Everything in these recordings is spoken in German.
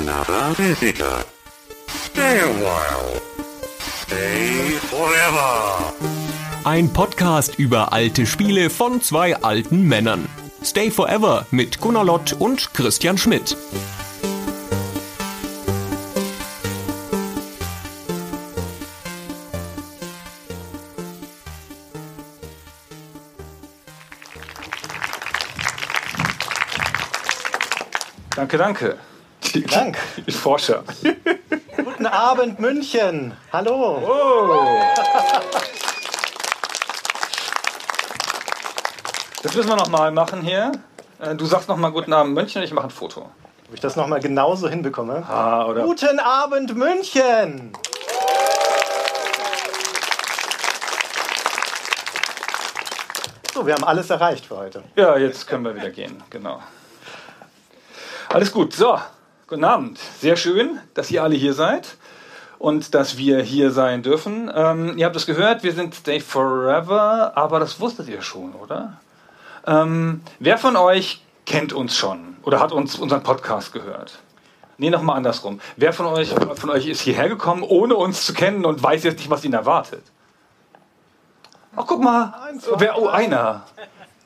another visitor. Stay a while. Stay forever. Ein Podcast über alte Spiele von zwei alten Männern. Stay Forever mit Gunnar Lott und Christian Schmidt. Danke, danke. Vielen Dank. Die Forscher. Guten Abend, München. Hallo. Oh. Das müssen wir noch mal machen hier. Äh, Du sagst noch mal Guten Abend München und ich mache ein Foto. Ob ich das nochmal genauso hinbekomme? Ah, oder? Guten Abend, München. So, wir haben alles erreicht für heute. Ja, jetzt können wir wieder gehen. Genau. Alles gut. So, guten Abend. Sehr schön, dass ihr alle hier seid und dass wir hier sein dürfen. Ähm, ihr habt es gehört, wir sind Stay Forever, aber das wusstet ihr schon, oder? Ähm, wer von euch kennt uns schon oder hat uns unseren Podcast gehört? Nee, nochmal andersrum. Wer von euch, von euch ist hierher gekommen, ohne uns zu kennen und weiß jetzt nicht, was ihn erwartet? Ach, guck mal. Wer, oh, einer.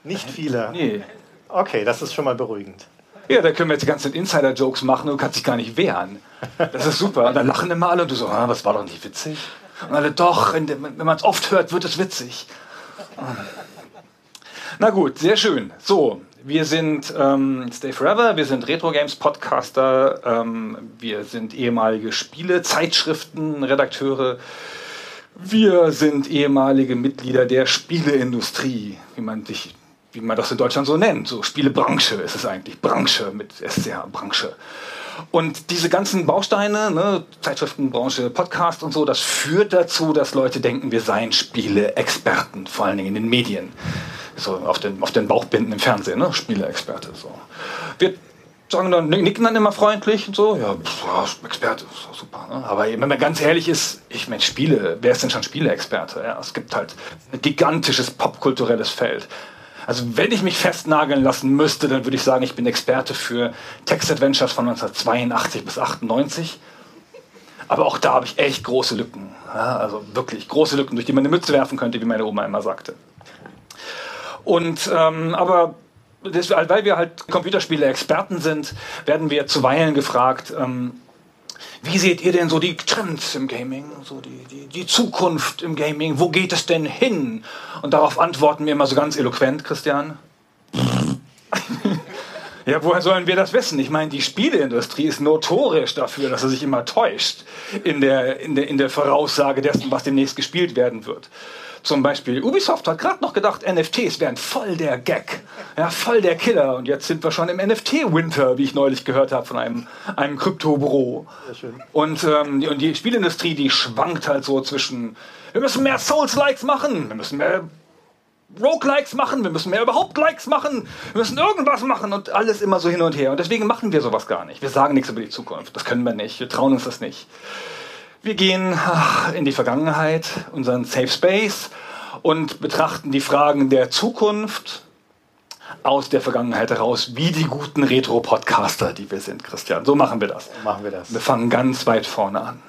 Nicht viele. Nee. Okay, das ist schon mal beruhigend. Ja, da können wir jetzt die ganzen Insider-Jokes machen und kannst dich gar nicht wehren. Das ist super. Und dann lachen immer alle und du so, ah, das war doch nicht witzig. Und alle, doch, wenn man es oft hört, wird es witzig. Na gut, sehr schön. So, wir sind ähm, Stay Forever, wir sind Retro Games Podcaster, ähm, wir sind ehemalige Spiele, Zeitschriften, Redakteure. Wir sind ehemalige Mitglieder der Spieleindustrie, wie man sich, wie man das in Deutschland so nennt. So Spielebranche ist es eigentlich. Branche mit SCH, Branche. Und diese ganzen Bausteine, ne, Zeitschriftenbranche, Podcast und so, das führt dazu, dass Leute denken, wir seien Spiele-Experten, vor allen Dingen in den Medien. So auf den, auf den Bauchbinden im Fernsehen, ne? Spiele-Experte. So. Wir sagen dann, nicken dann immer freundlich und so, ja, pff, Experte, super. Ne? Aber wenn man ganz ehrlich ist, ich meine, Spiele, wer ist denn schon Spiele-Experte? Ja, es gibt halt ein gigantisches popkulturelles Feld. Also wenn ich mich festnageln lassen müsste, dann würde ich sagen, ich bin Experte für Text-Adventures von 1982 bis 98. Aber auch da habe ich echt große Lücken. Ja, also wirklich große Lücken, durch die man eine Mütze werfen könnte, wie meine Oma immer sagte. Und ähm, aber das, weil wir halt Computerspiele-Experten sind, werden wir zuweilen gefragt, ähm, wie seht ihr denn so die Trends im Gaming, so die, die, die Zukunft im Gaming, wo geht es denn hin? Und darauf antworten wir immer so ganz eloquent, Christian. Ja, woher sollen wir das wissen? Ich meine, die Spieleindustrie ist notorisch dafür, dass sie sich immer täuscht in der, in der, in der Voraussage dessen, was demnächst gespielt werden wird. Zum Beispiel Ubisoft hat gerade noch gedacht, NFTs wären voll der Gag, ja, voll der Killer. Und jetzt sind wir schon im NFT-Winter, wie ich neulich gehört habe von einem, einem Kryptobüro. Und, ähm, die, und die Spielindustrie, die schwankt halt so zwischen, wir müssen mehr Souls-Likes machen, wir müssen mehr Roguelikes machen, wir müssen mehr überhaupt Likes machen, wir müssen irgendwas machen und alles immer so hin und her. Und deswegen machen wir sowas gar nicht. Wir sagen nichts über die Zukunft. Das können wir nicht. Wir trauen uns das nicht. Wir gehen in die Vergangenheit, unseren Safe Space und betrachten die Fragen der Zukunft aus der Vergangenheit heraus, wie die guten Retro-Podcaster, die wir sind, Christian. So machen wir das. Machen wir das. Wir fangen ganz weit vorne an.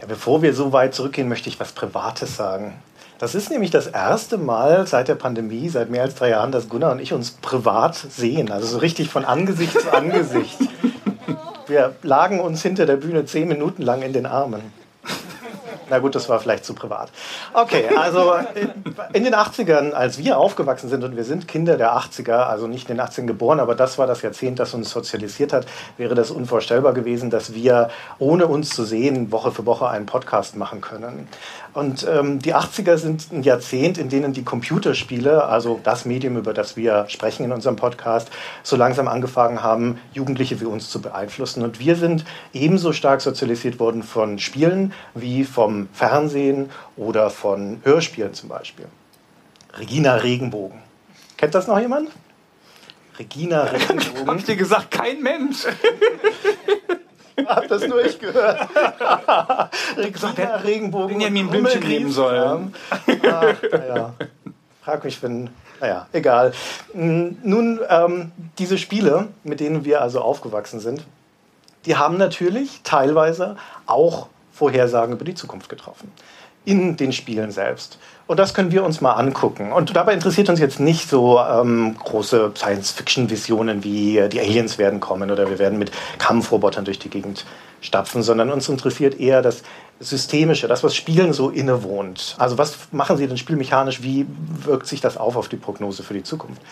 Ja, bevor wir so weit zurückgehen, möchte ich was Privates sagen. Das ist nämlich das erste Mal seit der Pandemie, seit mehr als drei Jahren, dass Gunnar und ich uns privat sehen. Also so richtig von Angesicht zu Angesicht. Wir lagen uns hinter der Bühne zehn Minuten lang in den Armen. Na gut, das war vielleicht zu privat. Okay, also in den 80ern, als wir aufgewachsen sind und wir sind Kinder der 80er, also nicht in den 80ern geboren, aber das war das Jahrzehnt, das uns sozialisiert hat, wäre das unvorstellbar gewesen, dass wir ohne uns zu sehen Woche für Woche einen Podcast machen können. Und ähm, die 80er sind ein Jahrzehnt, in denen die Computerspiele, also das Medium, über das wir sprechen in unserem Podcast, so langsam angefangen haben, Jugendliche wie uns zu beeinflussen. Und wir sind ebenso stark sozialisiert worden von Spielen wie vom Fernsehen oder von Hörspielen zum Beispiel. Regina Regenbogen. Kennt das noch jemand? Regina Regenbogen. Hab ich dir gesagt, kein Mensch. Hab das nur ich gehört. gesagt, wer- Regenbogen. Benjamin Blümchen nehmen sollen. Ja. Ach, naja. Frag mich, wenn. Naja, egal. Mm, Nun, ähm, diese Spiele, mit denen wir also aufgewachsen sind, die haben natürlich teilweise auch Vorhersagen über die Zukunft getroffen. In den Spielen selbst. Und das können wir uns mal angucken. Und dabei interessiert uns jetzt nicht so ähm, große Science-Fiction-Visionen wie äh, die Aliens werden kommen oder wir werden mit Kampfrobotern durch die Gegend stapfen, sondern uns interessiert eher das Systemische, das, was Spielen so innewohnt. Also was machen sie denn spielmechanisch? Wie wirkt sich das auf auf die Prognose für die Zukunft?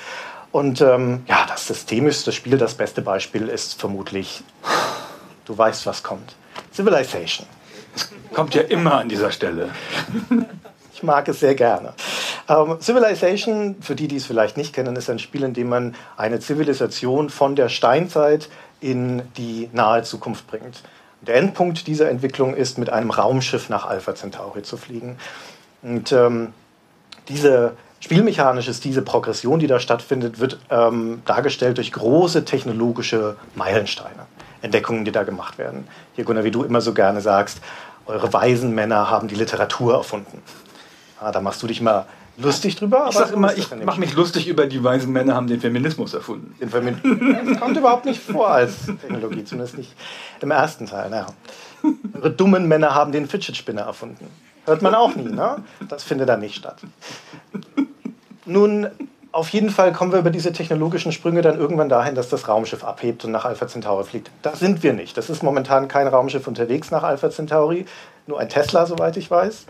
Und ähm, ja, das systemischste Spiel, das beste Beispiel ist vermutlich, du weißt, was kommt. Civilization. Kommt ja immer an dieser Stelle. Ich mag es sehr gerne. Ähm, Civilization, für die, die es vielleicht nicht kennen, ist ein Spiel, in dem man eine Zivilisation von der Steinzeit in die nahe Zukunft bringt. Der Endpunkt dieser Entwicklung ist, mit einem Raumschiff nach Alpha Centauri zu fliegen. Und ähm, diese spielmechanisch ist diese Progression, die da stattfindet, wird ähm, dargestellt durch große technologische Meilensteine. Entdeckungen, die da gemacht werden. Hier, Gunnar, wie du immer so gerne sagst, eure weisen Männer haben die Literatur erfunden. Ah, da machst du dich mal lustig drüber. ich sag immer, ich mache mich lustig über die weisen Männer haben den Feminismus erfunden. Den Feminismus das kommt überhaupt nicht vor als Technologie, zumindest nicht im ersten Teil. Naja. Eure dummen Männer haben den Fidget Spinner erfunden. Hört man auch nie, ne? Das findet da nicht statt. Nun, auf jeden Fall kommen wir über diese technologischen Sprünge dann irgendwann dahin, dass das Raumschiff abhebt und nach Alpha Centauri fliegt. Da sind wir nicht. Das ist momentan kein Raumschiff unterwegs nach Alpha Centauri, nur ein Tesla, soweit ich weiß.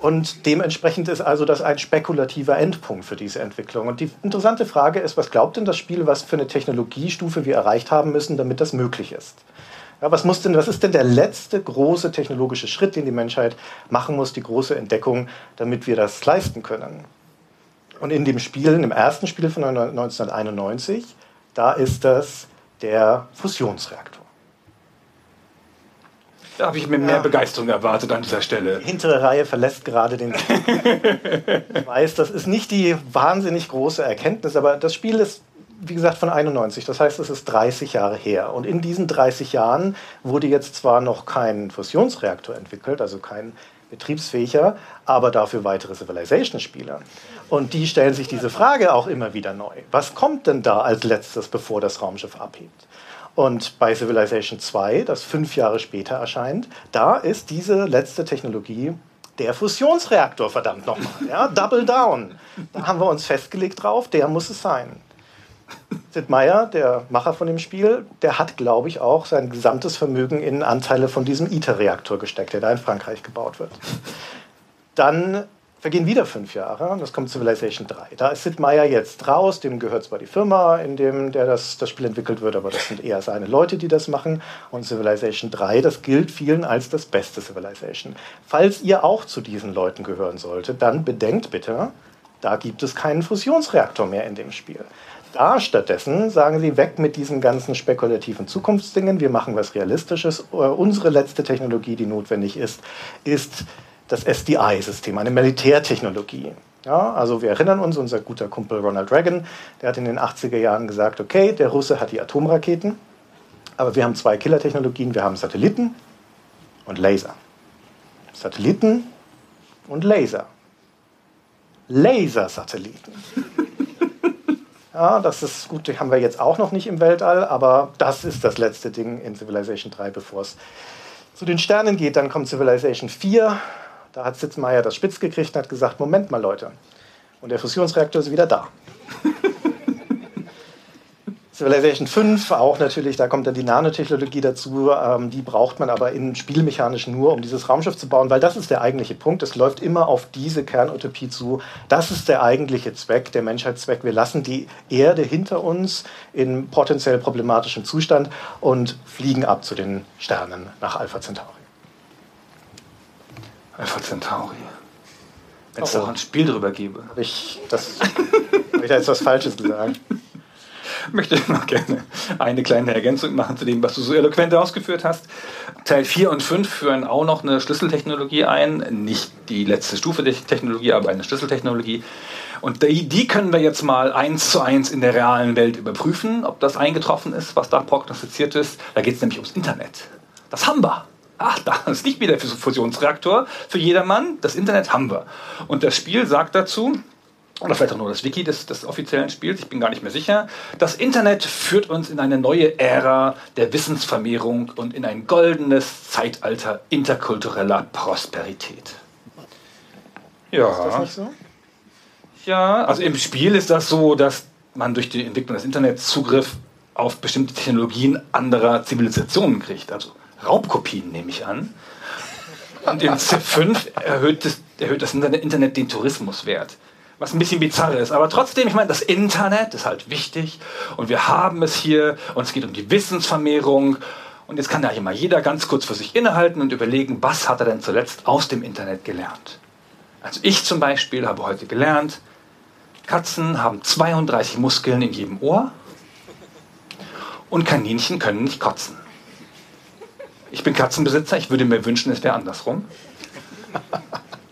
Und dementsprechend ist also das ein spekulativer Endpunkt für diese Entwicklung. Und die interessante Frage ist, was glaubt denn das Spiel, was für eine Technologiestufe wir erreicht haben müssen, damit das möglich ist? Ja, was, muss denn, was ist denn der letzte große technologische Schritt, den die Menschheit machen muss, die große Entdeckung, damit wir das leisten können? Und in dem Spiel, im ersten Spiel von 1991, da ist das der Fusionsreaktor. Da habe ich mir mehr ja. Begeisterung erwartet an dieser Stelle. Die hintere Reihe verlässt gerade den. ich weiß, das ist nicht die wahnsinnig große Erkenntnis, aber das Spiel ist, wie gesagt, von 91. Das heißt, es ist 30 Jahre her. Und in diesen 30 Jahren wurde jetzt zwar noch kein Fusionsreaktor entwickelt, also kein betriebsfähiger, aber dafür weitere Civilization-Spiele. Und die stellen sich diese Frage auch immer wieder neu. Was kommt denn da als letztes, bevor das Raumschiff abhebt? Und bei Civilization 2, das fünf Jahre später erscheint, da ist diese letzte Technologie der Fusionsreaktor, verdammt nochmal. Ja, Double Down. Da haben wir uns festgelegt drauf, der muss es sein. Sid Meier, der Macher von dem Spiel, der hat, glaube ich, auch sein gesamtes Vermögen in Anteile von diesem ITER-Reaktor gesteckt, der da in Frankreich gebaut wird. Dann vergehen wieder fünf Jahre und das kommt Civilization 3. Da ist Sid Meier jetzt raus, dem gehört zwar die Firma, in dem der das, das Spiel entwickelt wird, aber das sind eher seine Leute, die das machen. Und Civilization 3, das gilt vielen als das beste Civilization. Falls ihr auch zu diesen Leuten gehören solltet, dann bedenkt bitte, da gibt es keinen Fusionsreaktor mehr in dem Spiel. Da stattdessen sagen sie weg mit diesen ganzen spekulativen Zukunftsdingen, wir machen was Realistisches. Äh, unsere letzte Technologie, die notwendig ist, ist das SDI-System, eine Militärtechnologie. Ja, also wir erinnern uns, unser guter Kumpel Ronald Reagan, der hat in den 80er Jahren gesagt, okay, der Russe hat die Atomraketen, aber wir haben zwei Killertechnologien, wir haben Satelliten und Laser. Satelliten und Laser. Lasersatelliten. Ja, das ist gut, haben wir jetzt auch noch nicht im Weltall, aber das ist das letzte Ding in Civilization 3, bevor es zu den Sternen geht. Dann kommt Civilization 4, da hat Sitzmeier das spitz gekriegt und hat gesagt, Moment mal Leute, und der Fusionsreaktor ist wieder da. Civilization 5 auch natürlich, da kommt dann die Nanotechnologie dazu, ähm, die braucht man aber in spielmechanisch nur, um dieses Raumschiff zu bauen, weil das ist der eigentliche Punkt. Es läuft immer auf diese Kernutopie zu. Das ist der eigentliche Zweck, der Menschheitszweck. Wir lassen die Erde hinter uns in potenziell problematischem Zustand und fliegen ab zu den Sternen nach Alpha Centauri. Alpha Centauri. Wenn es auch ein Spiel drüber gäbe. Habe ich, das, hab ich da jetzt was Falsches gesagt? möchte noch gerne eine kleine Ergänzung machen zu dem, was du so eloquent ausgeführt hast. Teil 4 und 5 führen auch noch eine Schlüsseltechnologie ein. Nicht die letzte Stufe der Technologie, aber eine Schlüsseltechnologie. Und die, die können wir jetzt mal eins zu eins in der realen Welt überprüfen, ob das eingetroffen ist, was da prognostiziert ist. Da geht es nämlich ums Internet. Das haben wir. Ach, da ist nicht wieder der Fusionsreaktor für jedermann. Das Internet haben wir. Und das Spiel sagt dazu, oder vielleicht auch nur das Wiki des, des offiziellen Spiels, ich bin gar nicht mehr sicher. Das Internet führt uns in eine neue Ära der Wissensvermehrung und in ein goldenes Zeitalter interkultureller Prosperität. Ja. Ist das nicht so? Ja, also im Spiel ist das so, dass man durch die Entwicklung des Internets Zugriff auf bestimmte Technologien anderer Zivilisationen kriegt. Also Raubkopien nehme ich an. Und in Civ 5 erhöht das, erhöht das Internet den Tourismuswert. Was ein bisschen bizarr ist. Aber trotzdem, ich meine, das Internet ist halt wichtig und wir haben es hier und es geht um die Wissensvermehrung. Und jetzt kann ja immer jeder ganz kurz für sich innehalten und überlegen, was hat er denn zuletzt aus dem Internet gelernt. Also ich zum Beispiel habe heute gelernt, Katzen haben 32 Muskeln in jedem Ohr und Kaninchen können nicht kotzen. Ich bin Katzenbesitzer, ich würde mir wünschen, es wäre andersrum.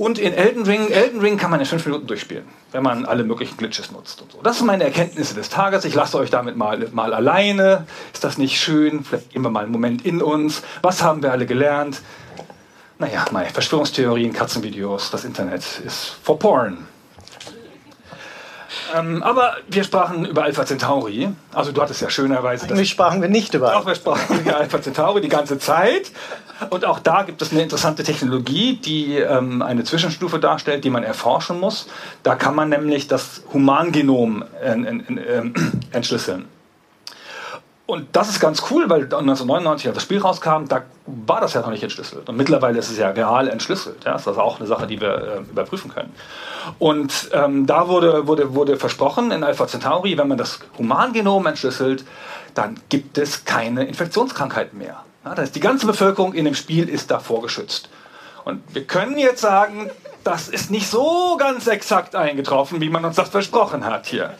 Und in Elden Ring, Elden Ring kann man in fünf Minuten durchspielen, wenn man alle möglichen Glitches nutzt und so. Das sind meine Erkenntnisse des Tages. Ich lasse euch damit mal, mal alleine. Ist das nicht schön? Vielleicht gehen wir mal einen Moment in uns. Was haben wir alle gelernt? Naja, meine Verschwörungstheorien, Katzenvideos, das Internet ist for porn. Ähm, aber wir sprachen über Alpha Centauri. Also du hattest ja schönerweise... Eigentlich sprachen wir nicht über. auch wir sprachen über Alpha Centauri die ganze Zeit. Und auch da gibt es eine interessante Technologie, die ähm, eine Zwischenstufe darstellt, die man erforschen muss. Da kann man nämlich das Humangenom äh, äh, äh, entschlüsseln. Und das ist ganz cool, weil 1999, als das Spiel rauskam, da war das ja noch nicht entschlüsselt. Und mittlerweile ist es ja real entschlüsselt. Ja? Das ist auch eine Sache, die wir äh, überprüfen können. Und ähm, da wurde, wurde, wurde versprochen in Alpha Centauri, wenn man das Humangenom entschlüsselt, dann gibt es keine Infektionskrankheiten mehr. Ja, das heißt, die ganze Bevölkerung in dem Spiel ist davor geschützt. Und wir können jetzt sagen, das ist nicht so ganz exakt eingetroffen, wie man uns das versprochen hat hier.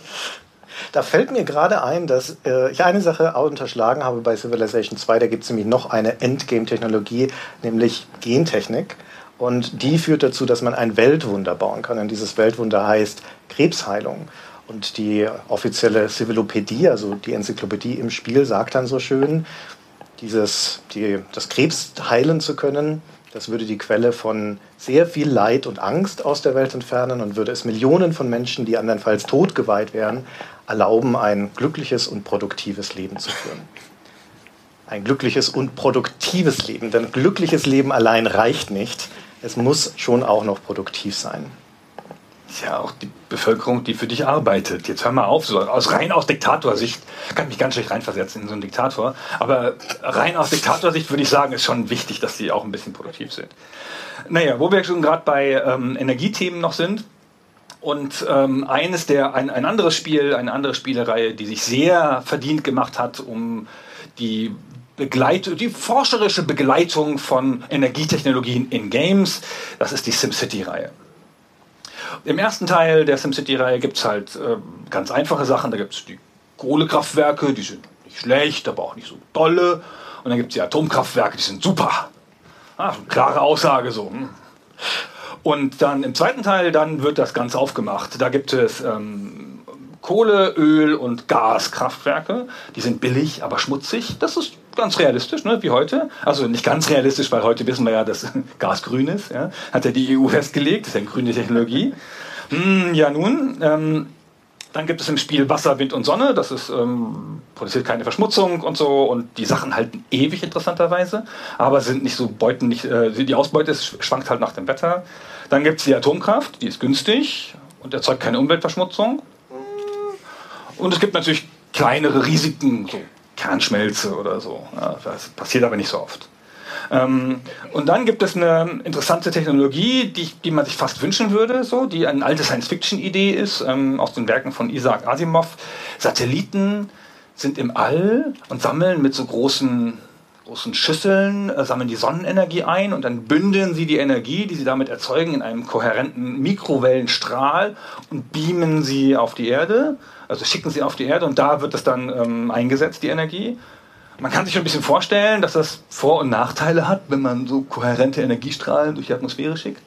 Da fällt mir gerade ein, dass äh, ich eine Sache unterschlagen habe bei Civilization 2. Da gibt es nämlich noch eine Endgame-Technologie, nämlich Gentechnik. Und die führt dazu, dass man ein Weltwunder bauen kann. Und dieses Weltwunder heißt Krebsheilung. Und die offizielle Civilopädie, also die Enzyklopädie im Spiel, sagt dann so schön, dieses, die, das Krebs heilen zu können, das würde die Quelle von sehr viel Leid und Angst aus der Welt entfernen und würde es Millionen von Menschen, die andernfalls tot geweiht wären, erlauben, ein glückliches und produktives Leben zu führen. Ein glückliches und produktives Leben, denn glückliches Leben allein reicht nicht. Es muss schon auch noch produktiv sein. ist ja auch die Bevölkerung, die für dich arbeitet. Jetzt hör mal auf, so aus rein aus Diktatorsicht kann ich mich ganz schlecht reinversetzen in so einen Diktator. Aber rein aus Diktatorsicht würde ich sagen, ist schon wichtig, dass sie auch ein bisschen produktiv sind. Naja, wo wir schon gerade bei ähm, Energiethemen noch sind. Und ähm, eines der, ein, ein anderes Spiel, eine andere Spielereihe, die sich sehr verdient gemacht hat, um die Begleit die forscherische Begleitung von Energietechnologien in Games, das ist die SimCity-Reihe. Im ersten Teil der SimCity-Reihe gibt es halt äh, ganz einfache Sachen. Da gibt es die Kohlekraftwerke, die sind nicht schlecht, aber auch nicht so dolle. Und dann gibt es die Atomkraftwerke, die sind super. Ah, klare Aussage so. hm. Und dann im zweiten Teil, dann wird das Ganze aufgemacht. Da gibt es ähm, Kohle, Öl und Gaskraftwerke. Die sind billig, aber schmutzig. Das ist ganz realistisch, ne, wie heute. Also nicht ganz realistisch, weil heute wissen wir ja, dass Gas grün ist. Ja. Hat ja die EU festgelegt, das ist ja eine grüne Technologie. Hm, ja nun, ähm, dann gibt es im Spiel Wasser, Wind und Sonne. Das ist, ähm, produziert keine Verschmutzung und so. Und die Sachen halten ewig interessanterweise, aber sind nicht so beuten nicht. Äh, die Ausbeute schwankt halt nach dem Wetter. Dann gibt es die Atomkraft, die ist günstig und erzeugt keine Umweltverschmutzung. Und es gibt natürlich kleinere Risiken, so Kernschmelze oder so. Das passiert aber nicht so oft. Ähm, und dann gibt es eine interessante Technologie, die, die man sich fast wünschen würde, so, die eine alte Science-Fiction-Idee ist, ähm, aus den Werken von Isaac Asimov. Satelliten sind im All und sammeln mit so großen, großen Schüsseln, äh, sammeln die Sonnenenergie ein und dann bündeln sie die Energie, die sie damit erzeugen, in einem kohärenten Mikrowellenstrahl und beamen sie auf die Erde, also schicken sie auf die Erde und da wird das dann ähm, eingesetzt, die Energie. Man kann sich schon ein bisschen vorstellen, dass das Vor- und Nachteile hat, wenn man so kohärente Energiestrahlen durch die Atmosphäre schickt.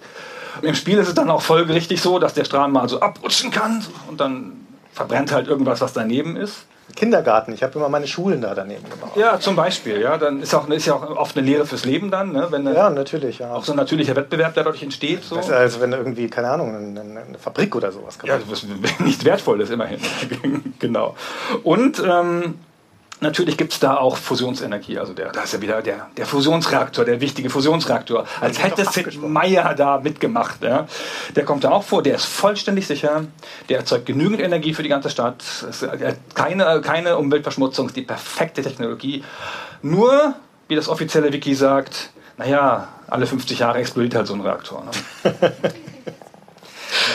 Im Spiel ist es dann auch folgerichtig so, dass der Strahl mal so abrutschen kann und dann verbrennt halt irgendwas, was daneben ist. Kindergarten. Ich habe immer meine Schulen da daneben gebaut. Ja, zum Beispiel. Ja, dann ist, auch, ist ja auch oft eine Lehre fürs Leben dann, ne? wenn Ja, natürlich. Ja. auch so ein natürlicher Wettbewerb der dadurch entsteht. So. Besser als wenn irgendwie, keine Ahnung, eine, eine Fabrik oder sowas Ja, ist nicht wertvolles immerhin. genau. Und ähm, natürlich gibt es da auch Fusionsenergie. Also der, da ist ja wieder der, der Fusionsreaktor, der wichtige Fusionsreaktor. Als hätte Sid. Meier da mitgemacht. Ja. Der kommt da auch vor, der ist vollständig sicher, der erzeugt genügend Energie für die ganze Stadt. Es, er hat keine, keine Umweltverschmutzung, die perfekte Technologie. Nur, wie das offizielle Wiki sagt, naja, alle 50 Jahre explodiert halt so ein Reaktor. Ne?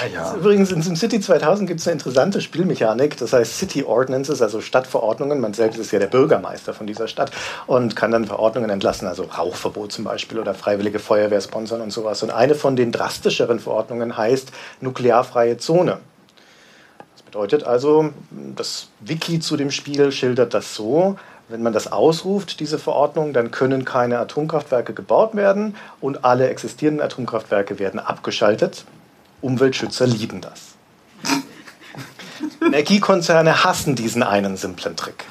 naja. Übrigens in SimCity 2000 gibt es eine interessante Spielmechanik, das heißt City Ordinances, also Stadtverordnungen. Man selbst ist ja der Bürgermeister von dieser Stadt und kann dann Verordnungen entlassen, also Rauchverbot zum Beispiel oder freiwillige Feuerwehr sponsern und sowas. Und eine von den drastischeren Verordnungen heißt nuklearfreie Zone. Das bedeutet also, das Wiki zu dem Spiel schildert das so, wenn man das ausruft, diese Verordnung, dann können keine Atomkraftwerke gebaut werden und alle existierenden Atomkraftwerke werden abgeschaltet. Umweltschützer lieben das. Energiekonzerne hassen diesen einen simplen Trick.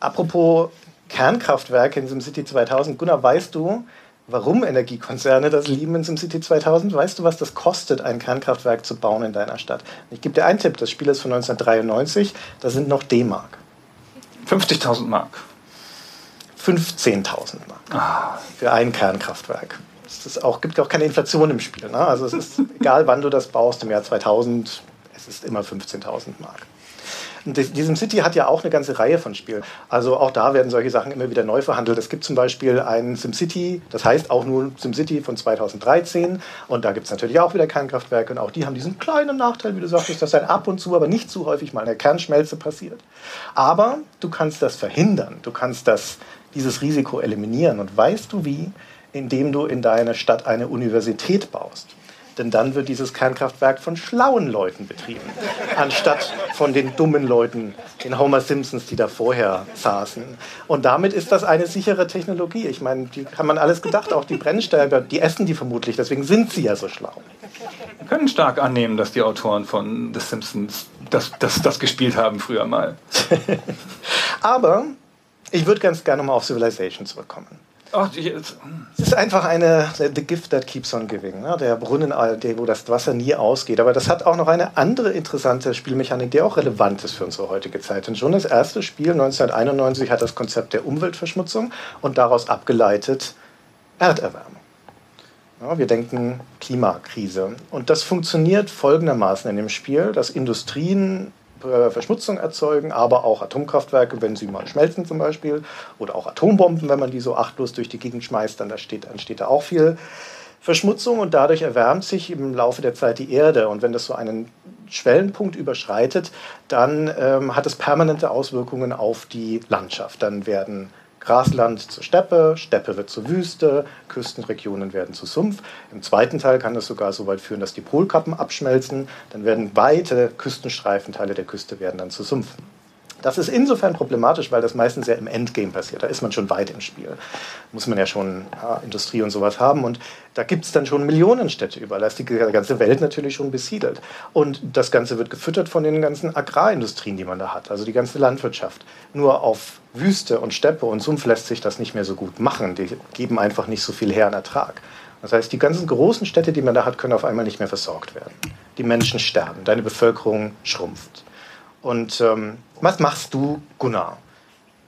Apropos Kernkraftwerke in SimCity 2000, Gunnar, weißt du, warum Energiekonzerne das lieben in SimCity 2000? Weißt du, was das kostet, ein Kernkraftwerk zu bauen in deiner Stadt? Ich gebe dir einen Tipp, das Spiel ist von 1993, da sind noch D-Mark. 50.000 Mark. 15.000 Mark für ein Kernkraftwerk. Es ist auch, gibt auch keine Inflation im Spiel. Ne? Also es ist egal, wann du das baust, im Jahr 2000, es ist immer 15.000 Mark. Und die- diesem City hat ja auch eine ganze Reihe von Spielen. Also auch da werden solche Sachen immer wieder neu verhandelt. Es gibt zum Beispiel ein SimCity, das heißt auch nur SimCity von 2013. Und da gibt es natürlich auch wieder Kernkraftwerke. Und auch die haben diesen kleinen Nachteil, wie du sagtest, dass dann ab und zu, aber nicht zu häufig mal eine Kernschmelze passiert. Aber du kannst das verhindern. Du kannst das, dieses Risiko eliminieren. Und weißt du wie? Indem du in deiner Stadt eine Universität baust. Denn dann wird dieses Kernkraftwerk von schlauen Leuten betrieben, anstatt von den dummen Leuten, den Homer Simpsons, die da vorher saßen. Und damit ist das eine sichere Technologie. Ich meine, die haben man alles gedacht, auch die Brennstäbe, die essen die vermutlich, deswegen sind sie ja so schlau. Wir können stark annehmen, dass die Autoren von The Simpsons das, das, das gespielt haben früher mal. Aber ich würde ganz gerne nochmal auf Civilization zurückkommen. Ach, Es ist einfach eine The Gift that keeps on giving, ne? der Brunnen, wo das Wasser nie ausgeht. Aber das hat auch noch eine andere interessante Spielmechanik, die auch relevant ist für unsere heutige Zeit. Denn schon das erste Spiel 1991 hat das Konzept der Umweltverschmutzung und daraus abgeleitet Erderwärmung. Ja, wir denken Klimakrise. Und das funktioniert folgendermaßen in dem Spiel, dass Industrien äh, Verschmutzung erzeugen, aber auch Atomkraftwerke, wenn sie mal schmelzen zum Beispiel, oder auch Atombomben, wenn man die so achtlos durch die Gegend schmeißt, dann da steht, entsteht da auch viel Verschmutzung und dadurch erwärmt sich im Laufe der Zeit die Erde. Und wenn das so einen Schwellenpunkt überschreitet, dann ähm, hat es permanente Auswirkungen auf die Landschaft. Dann werden Grasland zur Steppe, Steppe wird zur Wüste, Küstenregionen werden zu Sumpf. Im zweiten Teil kann es sogar so weit führen, dass die Polkappen abschmelzen. Dann werden weite Küstenstreifen, Teile der Küste werden dann zu Sumpf. Das ist insofern problematisch, weil das meistens ja im Endgame passiert. Da ist man schon weit im Spiel. Muss man ja schon ja, Industrie und sowas haben. Und da gibt es dann schon Millionenstädte überall. Da ist die ganze Welt natürlich schon besiedelt. Und das Ganze wird gefüttert von den ganzen Agrarindustrien, die man da hat. Also die ganze Landwirtschaft. Nur auf Wüste und Steppe und Sumpf lässt sich das nicht mehr so gut machen. Die geben einfach nicht so viel her an Ertrag. Das heißt, die ganzen großen Städte, die man da hat, können auf einmal nicht mehr versorgt werden. Die Menschen sterben, deine Bevölkerung schrumpft. Und ähm, was machst du, Gunnar?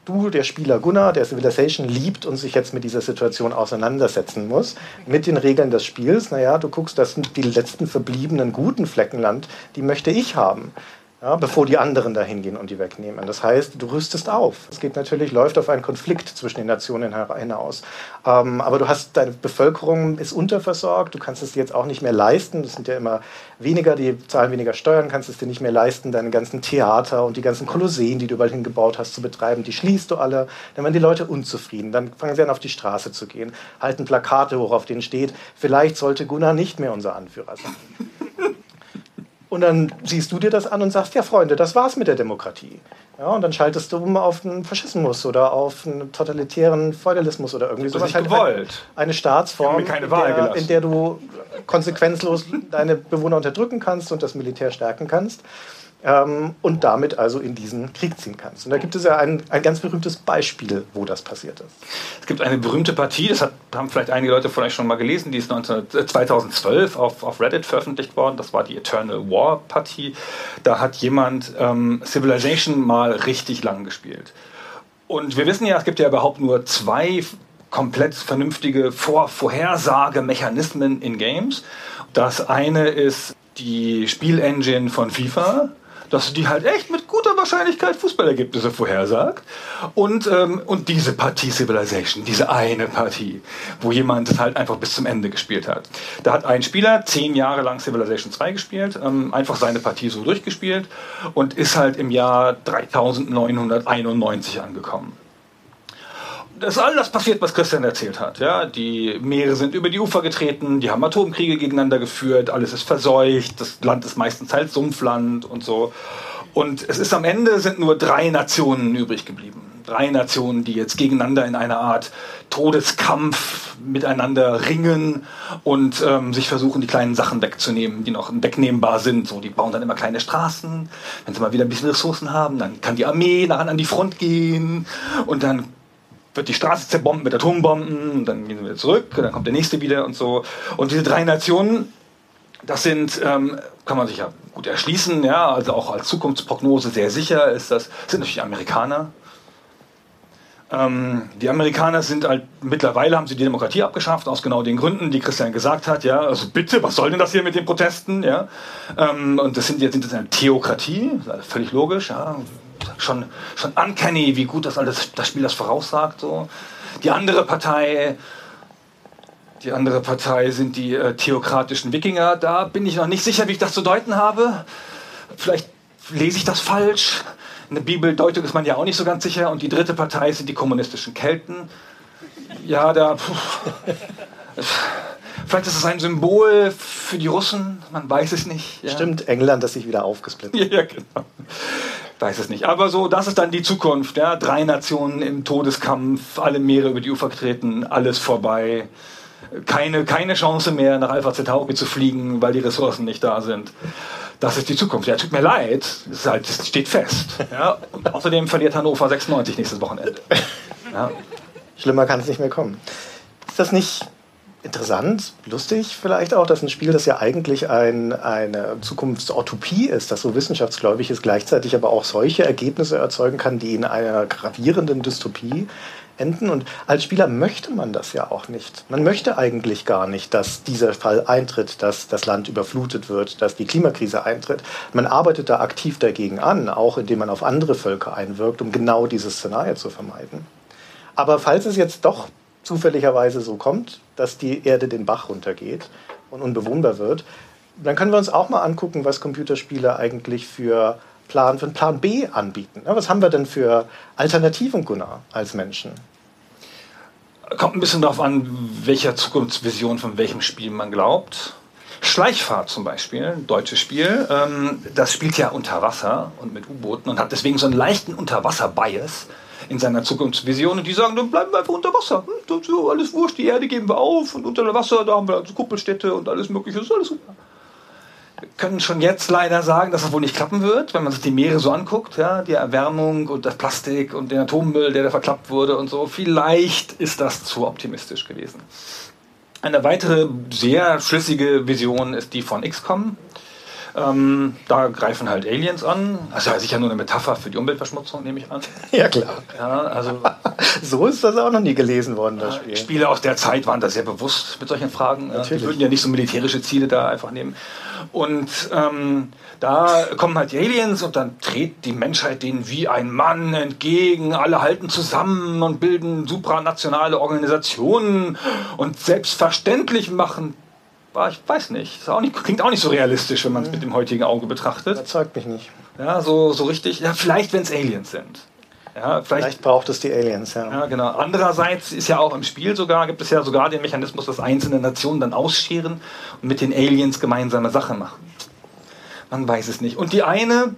Du, der Spieler Gunnar, der Civilization liebt und sich jetzt mit dieser Situation auseinandersetzen muss, mit den Regeln des Spiels. Naja, du guckst, das sind die letzten verbliebenen guten Fleckenland, die möchte ich haben. Ja, bevor die anderen da hingehen und die wegnehmen. Das heißt, du rüstest auf. Es geht natürlich, läuft auf einen Konflikt zwischen den Nationen hinaus. Ähm, aber du hast, deine Bevölkerung ist unterversorgt, du kannst es dir jetzt auch nicht mehr leisten. Das sind ja immer weniger, die zahlen weniger Steuern, kannst es dir nicht mehr leisten, deine ganzen Theater und die ganzen Kolosseen, die du überall hingebaut hast, zu betreiben, die schließt du alle. Dann werden die Leute unzufrieden. Dann fangen sie an, auf die Straße zu gehen, halten Plakate hoch, auf denen steht, vielleicht sollte Gunnar nicht mehr unser Anführer sein. Und dann siehst du dir das an und sagst, ja Freunde, das war's mit der Demokratie. Ja, und dann schaltest du um auf einen Faschismus oder auf einen totalitären Feudalismus oder irgendwie sowas. Halt gewollt. Eine Staatsform, keine in, Wahl der, gelassen. in der du konsequenzlos deine Bewohner unterdrücken kannst und das Militär stärken kannst. Ähm, und damit also in diesen Krieg ziehen kannst. Und da gibt es ja ein, ein ganz berühmtes Beispiel, wo das passiert ist. Es gibt eine berühmte Partie, das hat, haben vielleicht einige Leute von euch schon mal gelesen, die ist 19, 2012 auf, auf Reddit veröffentlicht worden. Das war die Eternal War Partie. Da hat jemand ähm, Civilization mal richtig lang gespielt. Und wir wissen ja, es gibt ja überhaupt nur zwei komplett vernünftige Vor Vorhersagemechanismen in Games. Das eine ist die Spielengine von FIFA, dass die halt echt mit guter Wahrscheinlichkeit Fußballergebnisse vorhersagt. Und, ähm, und diese Partie Civilization, diese eine Partie, wo jemand es halt einfach bis zum Ende gespielt hat. Da hat ein Spieler zehn Jahre lang Civilization 2 gespielt, ähm, einfach seine Partie so durchgespielt und ist halt im Jahr 3991 angekommen das ist all das passiert, was Christian erzählt hat. Ja, die Meere sind über die Ufer getreten, die haben Atomkriege gegeneinander geführt, alles ist verseucht, das Land ist meistens halt Sumpfland und so. Und es ist am Ende sind nur drei Nationen übrig geblieben. Drei Nationen, die jetzt gegeneinander in einer Art Todeskampf miteinander ringen und ähm, sich versuchen, die kleinen Sachen wegzunehmen, die noch wegnehmbar sind. So, die bauen dann immer kleine Straßen. Wenn sie mal wieder ein bisschen Ressourcen haben, dann kann die Armee nachher an die Front gehen und dann wird die Straße zerbombt mit Atombomben und dann gehen wieder zurück, und dann kommt der nächste wieder und so. Und diese drei Nationen, das sind, ähm, kann man sich ja gut erschließen, ja, also auch als Zukunftsprognose sehr sicher ist das, sind natürlich Amerikaner. Ähm, die Amerikaner sind halt, mittlerweile haben sie die Demokratie abgeschafft, aus genau den Gründen, die Christian gesagt hat, ja, also bitte, was soll denn das hier mit den Protesten, ja, ähm, und das sind jetzt sind das eine Theokratie, völlig logisch, ja, schon, schon uncanny, wie gut das alles, das Spiel das voraussagt. So. Die andere Partei, die andere Partei sind die äh, theokratischen Wikinger. Da bin ich noch nicht sicher, wie ich das zu deuten habe. Vielleicht lese ich das falsch. In der Bibeldeutung ist man ja auch nicht so ganz sicher. Und die dritte Partei sind die kommunistischen Kelten. Ja, da. Vielleicht ist es ein Symbol für die Russen, man weiß es nicht. Ja. Stimmt, England, das sich wieder aufgesplittet. Ja, genau weiß es nicht. Aber so, das ist dann die Zukunft. Ja? Drei Nationen im Todeskampf, alle Meere über die Ufer getreten, alles vorbei. Keine, keine Chance mehr, nach Alpha Centauri zu fliegen, weil die Ressourcen nicht da sind. Das ist die Zukunft. Ja, tut mir leid, es, halt, steht fest. Ja? Und außerdem verliert Hannover 96 nächstes Wochenende. Ja. Schlimmer kann es nicht mehr kommen. Ist das nicht interessant, lustig vielleicht auch, dass ein Spiel, das ja eigentlich ein, eine Zukunftsutopie ist, das so wissenschaftsgläubig ist, gleichzeitig aber auch solche Ergebnisse erzeugen kann, die in einer gravierenden Dystopie enden. Und als Spieler möchte man das ja auch nicht. Man möchte eigentlich gar nicht, dass dieser Fall eintritt, dass das Land überflutet wird, dass die Klimakrise eintritt. Man arbeitet da aktiv dagegen an, auch indem man auf andere Völker einwirkt, um genau dieses Szenario zu vermeiden. Aber falls es jetzt doch zufälligerweise so kommt, dass die Erde den Bach runtergeht und unbewohnbar wird, dann können wir uns auch mal angucken, was Computerspiele eigentlich für Plan, für Plan B anbieten. Was haben wir denn für Alternativen, Gunnar, als Menschen? Kommt ein bisschen darauf an, welcher Zukunftsvision von welchem Spiel man glaubt. Schleichfahrt zum Beispiel, ein deutsches Spiel, ähm, das spielt ja unter Wasser und mit U-Booten und hat deswegen so einen leichten Unterwasser-Bias in seiner Zukunftsvision und die sagen, dann bleiben wir einfach unter Wasser. Hm, so, alles wurscht, die Erde geben wir auf und unter Wasser, da haben wir also Kuppelstädte und alles mögliche, ist alles super. Wir können schon jetzt leider sagen, dass das wohl nicht klappen wird, wenn man sich die Meere so anguckt, ja, die Erwärmung und das Plastik und den Atommüll, der da verklappt wurde und so. Vielleicht ist das zu optimistisch gewesen. Eine weitere sehr schlüssige Vision ist die von XCOM. Ähm, da greifen halt Aliens an. Das ist ja sicher nur eine Metapher für die Umweltverschmutzung, nehme ich an. Ja, klar. Ja, also, so ist das auch noch nie gelesen worden, das Spiel. Spiele aus der Zeit waren da sehr bewusst mit solchen Fragen. Natürlich. Die würden ja nicht so militärische Ziele da einfach nehmen. Und ähm, da kommen halt die Aliens und dann tritt die Menschheit denen wie ein Mann entgegen. Alle halten zusammen und bilden supranationale Organisationen und selbstverständlich machen ich weiß nicht. Auch nicht. Klingt auch nicht so realistisch, wenn man es mit dem heutigen Auge betrachtet. Überzeugt mich nicht. Ja, so, so richtig. Ja, vielleicht, wenn es Aliens sind. Ja, vielleicht, vielleicht, braucht es die Aliens, ja. Ja, genau. Andererseits ist ja auch im Spiel sogar, gibt es ja sogar den Mechanismus, dass einzelne Nationen dann ausscheren und mit den Aliens gemeinsame Sachen machen. Man weiß es nicht. Und die eine,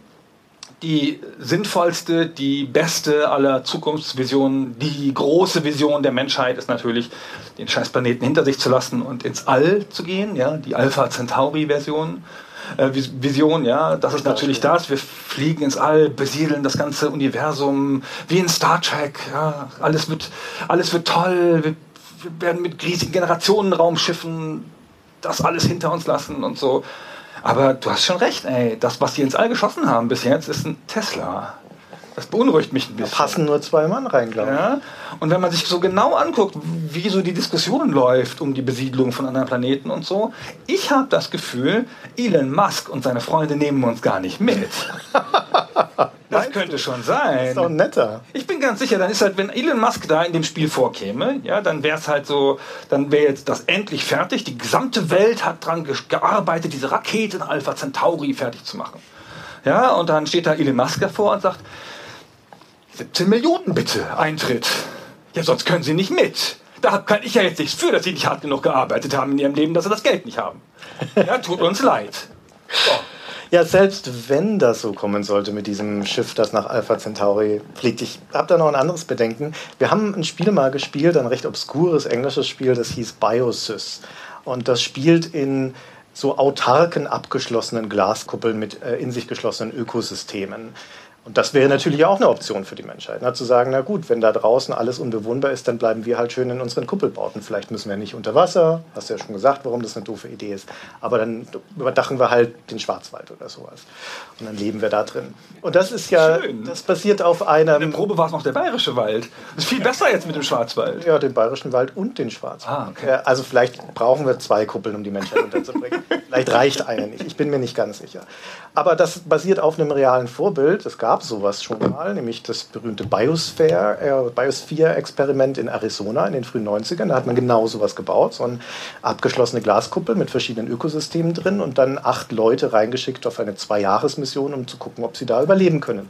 die sinnvollste, die beste aller Zukunftsvisionen, die große Vision der Menschheit ist natürlich, den Scheißplaneten hinter sich zu lassen und ins All zu gehen, ja, die Alpha Centauri Version. äh, Vision, ja, das ist natürlich das. Wir fliegen ins All, besiedeln das ganze Universum, wie in Star Trek, ja, alles wird, alles wird toll, wir, wir werden mit riesigen Generationenraumschiffen das alles hinter uns lassen und so. Aber du hast schon recht, ey, das, was die ins All geschossen haben bis jetzt, ist ein Tesla. Das beunruhigt mich ein bisschen. Da passen nur zwei Mann rein, glaube ich. Ja? Und wenn man sich so genau anguckt, wie so die Diskussion läuft um die Besiedlung von anderen Planeten und so, ich habe das Gefühl, Elon Musk und seine Freunde nehmen uns gar nicht mit. Das könnte schon sein. Das ist doch netter. Ich bin ganz sicher, dann ist halt, wenn Elon Musk da in dem Spiel vorkäme, ja, dann wäre es halt so, dann wäre jetzt das endlich fertig. Die gesamte Welt hat dran gearbeitet, diese Raketen Alpha Centauri fertig zu machen. Ja, und dann steht da Elon Musk davor und sagt, 17 Millionen bitte Eintritt. Ja, sonst können Sie nicht mit. Da kann ich ja jetzt nichts für, dass Sie nicht hart genug gearbeitet haben in Ihrem Leben, dass Sie das Geld nicht haben. Ja, tut uns leid. So. Ja, selbst wenn das so kommen sollte mit diesem Schiff, das nach Alpha Centauri fliegt. Ich habe da noch ein anderes Bedenken. Wir haben ein Spiel mal gespielt, ein recht obskures englisches Spiel, das hieß Biosys. Und das spielt in so autarken, abgeschlossenen Glaskuppeln mit äh, in sich geschlossenen Ökosystemen. Und das wäre natürlich auch eine Option für die Menschheit, ne? zu sagen, na gut, wenn da draußen alles unbewohnbar ist, dann bleiben wir halt schön in unseren Kuppelbauten. Vielleicht müssen wir nicht unter Wasser, hast du ja schon gesagt, warum das eine doofe Idee ist, aber dann überdachen wir halt den Schwarzwald oder sowas. Und dann leben wir da drin. Und das ist ja, schön. das basiert auf einem... In der Probe war es noch der bayerische Wald. Das ist viel besser jetzt mit dem Schwarzwald. Ja, den bayerischen Wald und den Schwarzwald. Ah, okay. Also vielleicht brauchen wir zwei Kuppeln, um die Menschheit unterzubringen. vielleicht reicht eine nicht, ich bin mir nicht ganz sicher. Aber das basiert auf einem realen Vorbild. Es gab sowas schon mal, nämlich das berühmte Biosphere, äh, Biosphere-Experiment in Arizona in den frühen 90ern. Da hat man genau sowas gebaut, so eine abgeschlossene Glaskuppel mit verschiedenen Ökosystemen drin und dann acht Leute reingeschickt auf eine Zwei-Jahres-Mission, um zu gucken, ob sie da überleben können.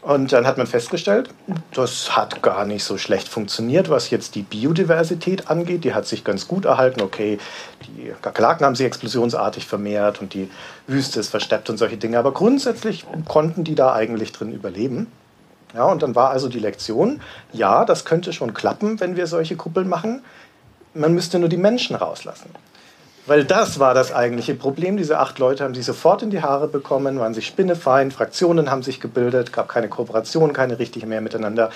Und dann hat man festgestellt, das hat gar nicht so schlecht funktioniert, was jetzt die Biodiversität angeht. Die hat sich ganz gut erhalten. Okay, die Kakerlaken haben sich explosionsartig vermehrt und die Wüste ist versteppt und solche Dinge. Aber grundsätzlich konnten die da eigentlich drin überleben. Ja, und dann war also die Lektion, ja, das könnte schon klappen, wenn wir solche Kuppeln machen. Man müsste nur die Menschen rauslassen. Weil das war das eigentliche Problem. Diese acht Leute haben sich sofort in die Haare bekommen, waren sich spinnefein, Fraktionen haben sich gebildet, gab keine Kooperation, keine richtige mehr miteinander.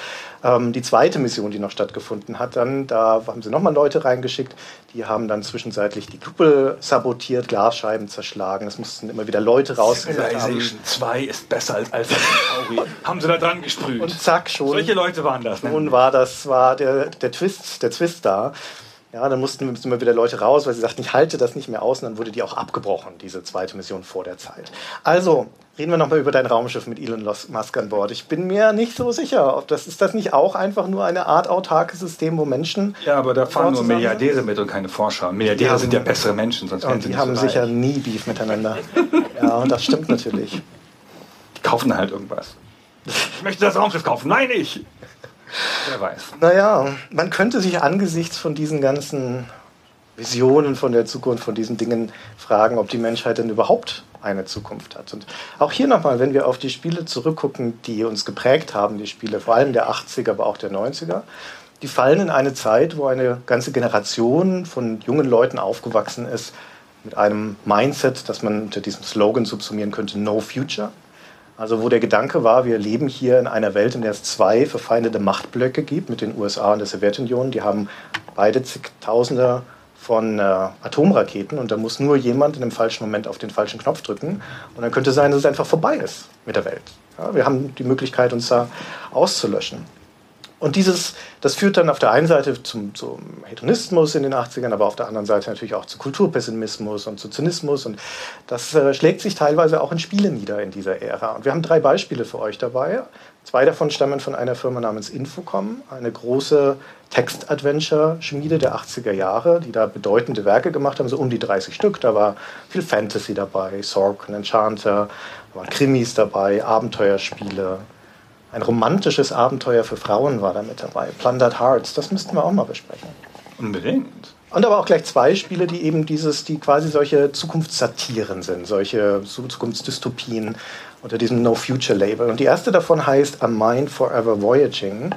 Ähm, die zweite Mission, die noch stattgefunden hat, dann, da haben sie nochmal Leute reingeschickt, die haben dann zwischenzeitlich die Kuppel sabotiert, Glasscheiben zerschlagen. Es mussten immer wieder Leute raus. Civilization 2 ist besser als Alpha Centauri. haben sie da dran gesprüht. Und zack, schon. Solche Leute waren das. Ne? Nun war das war der, der Twist, der Twist da. Ja, dann mussten, mussten immer wieder Leute raus, weil sie sagten, ich halte das nicht mehr aus. Und dann wurde die auch abgebrochen, diese zweite Mission vor der Zeit. Also, reden wir nochmal über dein Raumschiff mit Elon Musk an Bord. Ich bin mir nicht so sicher, ob das ist das nicht auch einfach nur eine Art autarkes System, wo Menschen. Ja, aber da fahren nur Milliardäre mit und keine Forscher. Milliardäre sind ja bessere Menschen, sonst und die haben so sicher nie Beef miteinander. ja, und das stimmt natürlich. Die kaufen halt irgendwas. Ich möchte das Raumschiff kaufen. Nein, ich! Wer weiß. Naja, man könnte sich angesichts von diesen ganzen Visionen von der Zukunft, von diesen Dingen fragen, ob die Menschheit denn überhaupt eine Zukunft hat. Und auch hier nochmal, wenn wir auf die Spiele zurückgucken, die uns geprägt haben, die Spiele vor allem der 80er, aber auch der 90er, die fallen in eine Zeit, wo eine ganze Generation von jungen Leuten aufgewachsen ist mit einem Mindset, das man unter diesem Slogan subsumieren könnte, No Future. Also wo der Gedanke war, wir leben hier in einer Welt, in der es zwei verfeindete Machtblöcke gibt mit den USA und der Sowjetunion. Die haben beide zigtausende von äh, Atomraketen und da muss nur jemand in dem falschen Moment auf den falschen Knopf drücken und dann könnte es sein, dass es einfach vorbei ist mit der Welt. Ja, wir haben die Möglichkeit, uns da auszulöschen. Und dieses, das führt dann auf der einen Seite zum, zum Hedonismus in den 80ern, aber auf der anderen Seite natürlich auch zu Kulturpessimismus und zu Zynismus. Und das äh, schlägt sich teilweise auch in Spielen nieder in dieser Ära. Und wir haben drei Beispiele für euch dabei. Zwei davon stammen von einer Firma namens Infocom, eine große Text-Adventure-Schmiede der 80er Jahre, die da bedeutende Werke gemacht haben, so um die 30 Stück. Da war viel Fantasy dabei, Sork Enchanter, da waren Krimis dabei, Abenteuerspiele, ein romantisches Abenteuer für Frauen war da mit dabei. Plundered Hearts, das müssten wir auch mal besprechen. Unbedingt. Und aber auch gleich zwei Spiele, die eben dieses, die quasi solche Zukunftssatiren sind, solche Zukunftsdystopien unter diesem No Future Label. Und die erste davon heißt A Mind Forever Voyaging,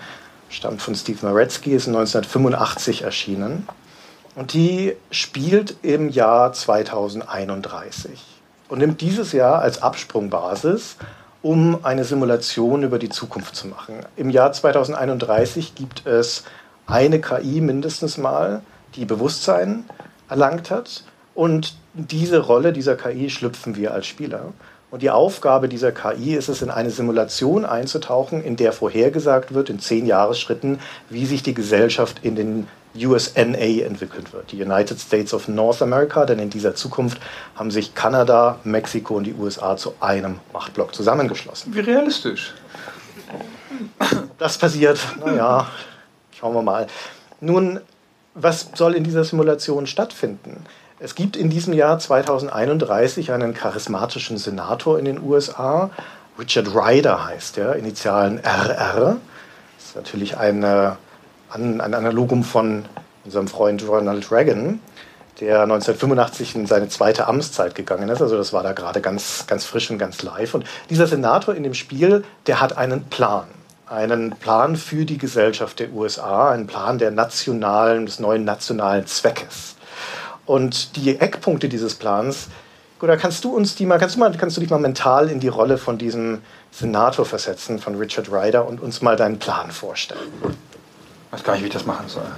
stammt von Steve Maretsky, ist 1985 erschienen. Und die spielt im Jahr 2031. und nimmt dieses Jahr als Absprungbasis, um eine Simulation über die Zukunft zu machen. Im Jahr 2031 gibt es eine KI mindestens mal, die Bewusstsein erlangt hat. Und diese Rolle dieser KI schlüpfen wir als Spieler. Und die Aufgabe dieser KI ist es, in eine Simulation einzutauchen, in der vorhergesagt wird, in zehn Jahresschritten, wie sich die Gesellschaft in den USNA entwickelt wird, die United States of North America, denn in dieser Zukunft haben sich Kanada, Mexiko und die USA zu einem Machtblock zusammengeschlossen. Wie realistisch. Das passiert, naja, schauen wir mal. Nun, was soll in dieser Simulation stattfinden? Es gibt in diesem Jahr 2031 einen charismatischen Senator in den USA. Richard Ryder heißt er, Initialen RR. Das ist natürlich eine, ein Analogum von unserem Freund Ronald Reagan, der 1985 in seine zweite Amtszeit gegangen ist. Also das war da gerade ganz, ganz frisch und ganz live. Und dieser Senator in dem Spiel, der hat einen Plan. Einen Plan für die Gesellschaft der USA, einen Plan der nationalen, des neuen nationalen Zweckes. Und die Eckpunkte dieses Plans, oder kannst du uns die mal, kannst du mal, kannst du dich mal mental in die Rolle von diesem Senator versetzen, von Richard Ryder, und uns mal deinen Plan vorstellen? Ich weiß gar nicht, wie ich das machen soll.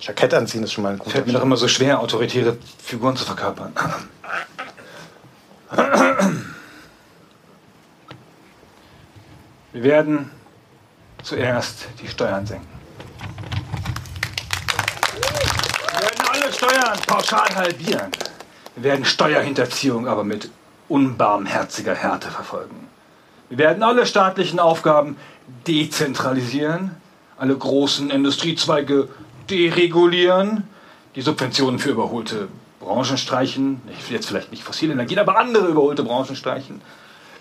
Jackett anziehen ist schon mal ein guter Fällt mir doch immer so schwer, autoritäre Figuren zu verkörpern. Wir werden zuerst die Steuern senken. alle Steuern pauschal halbieren. Wir werden Steuerhinterziehung aber mit unbarmherziger Härte verfolgen. Wir werden alle staatlichen Aufgaben dezentralisieren, alle großen Industriezweige deregulieren, die Subventionen für überholte Branchen streichen, jetzt vielleicht nicht fossile Energien, aber andere überholte Branchen streichen.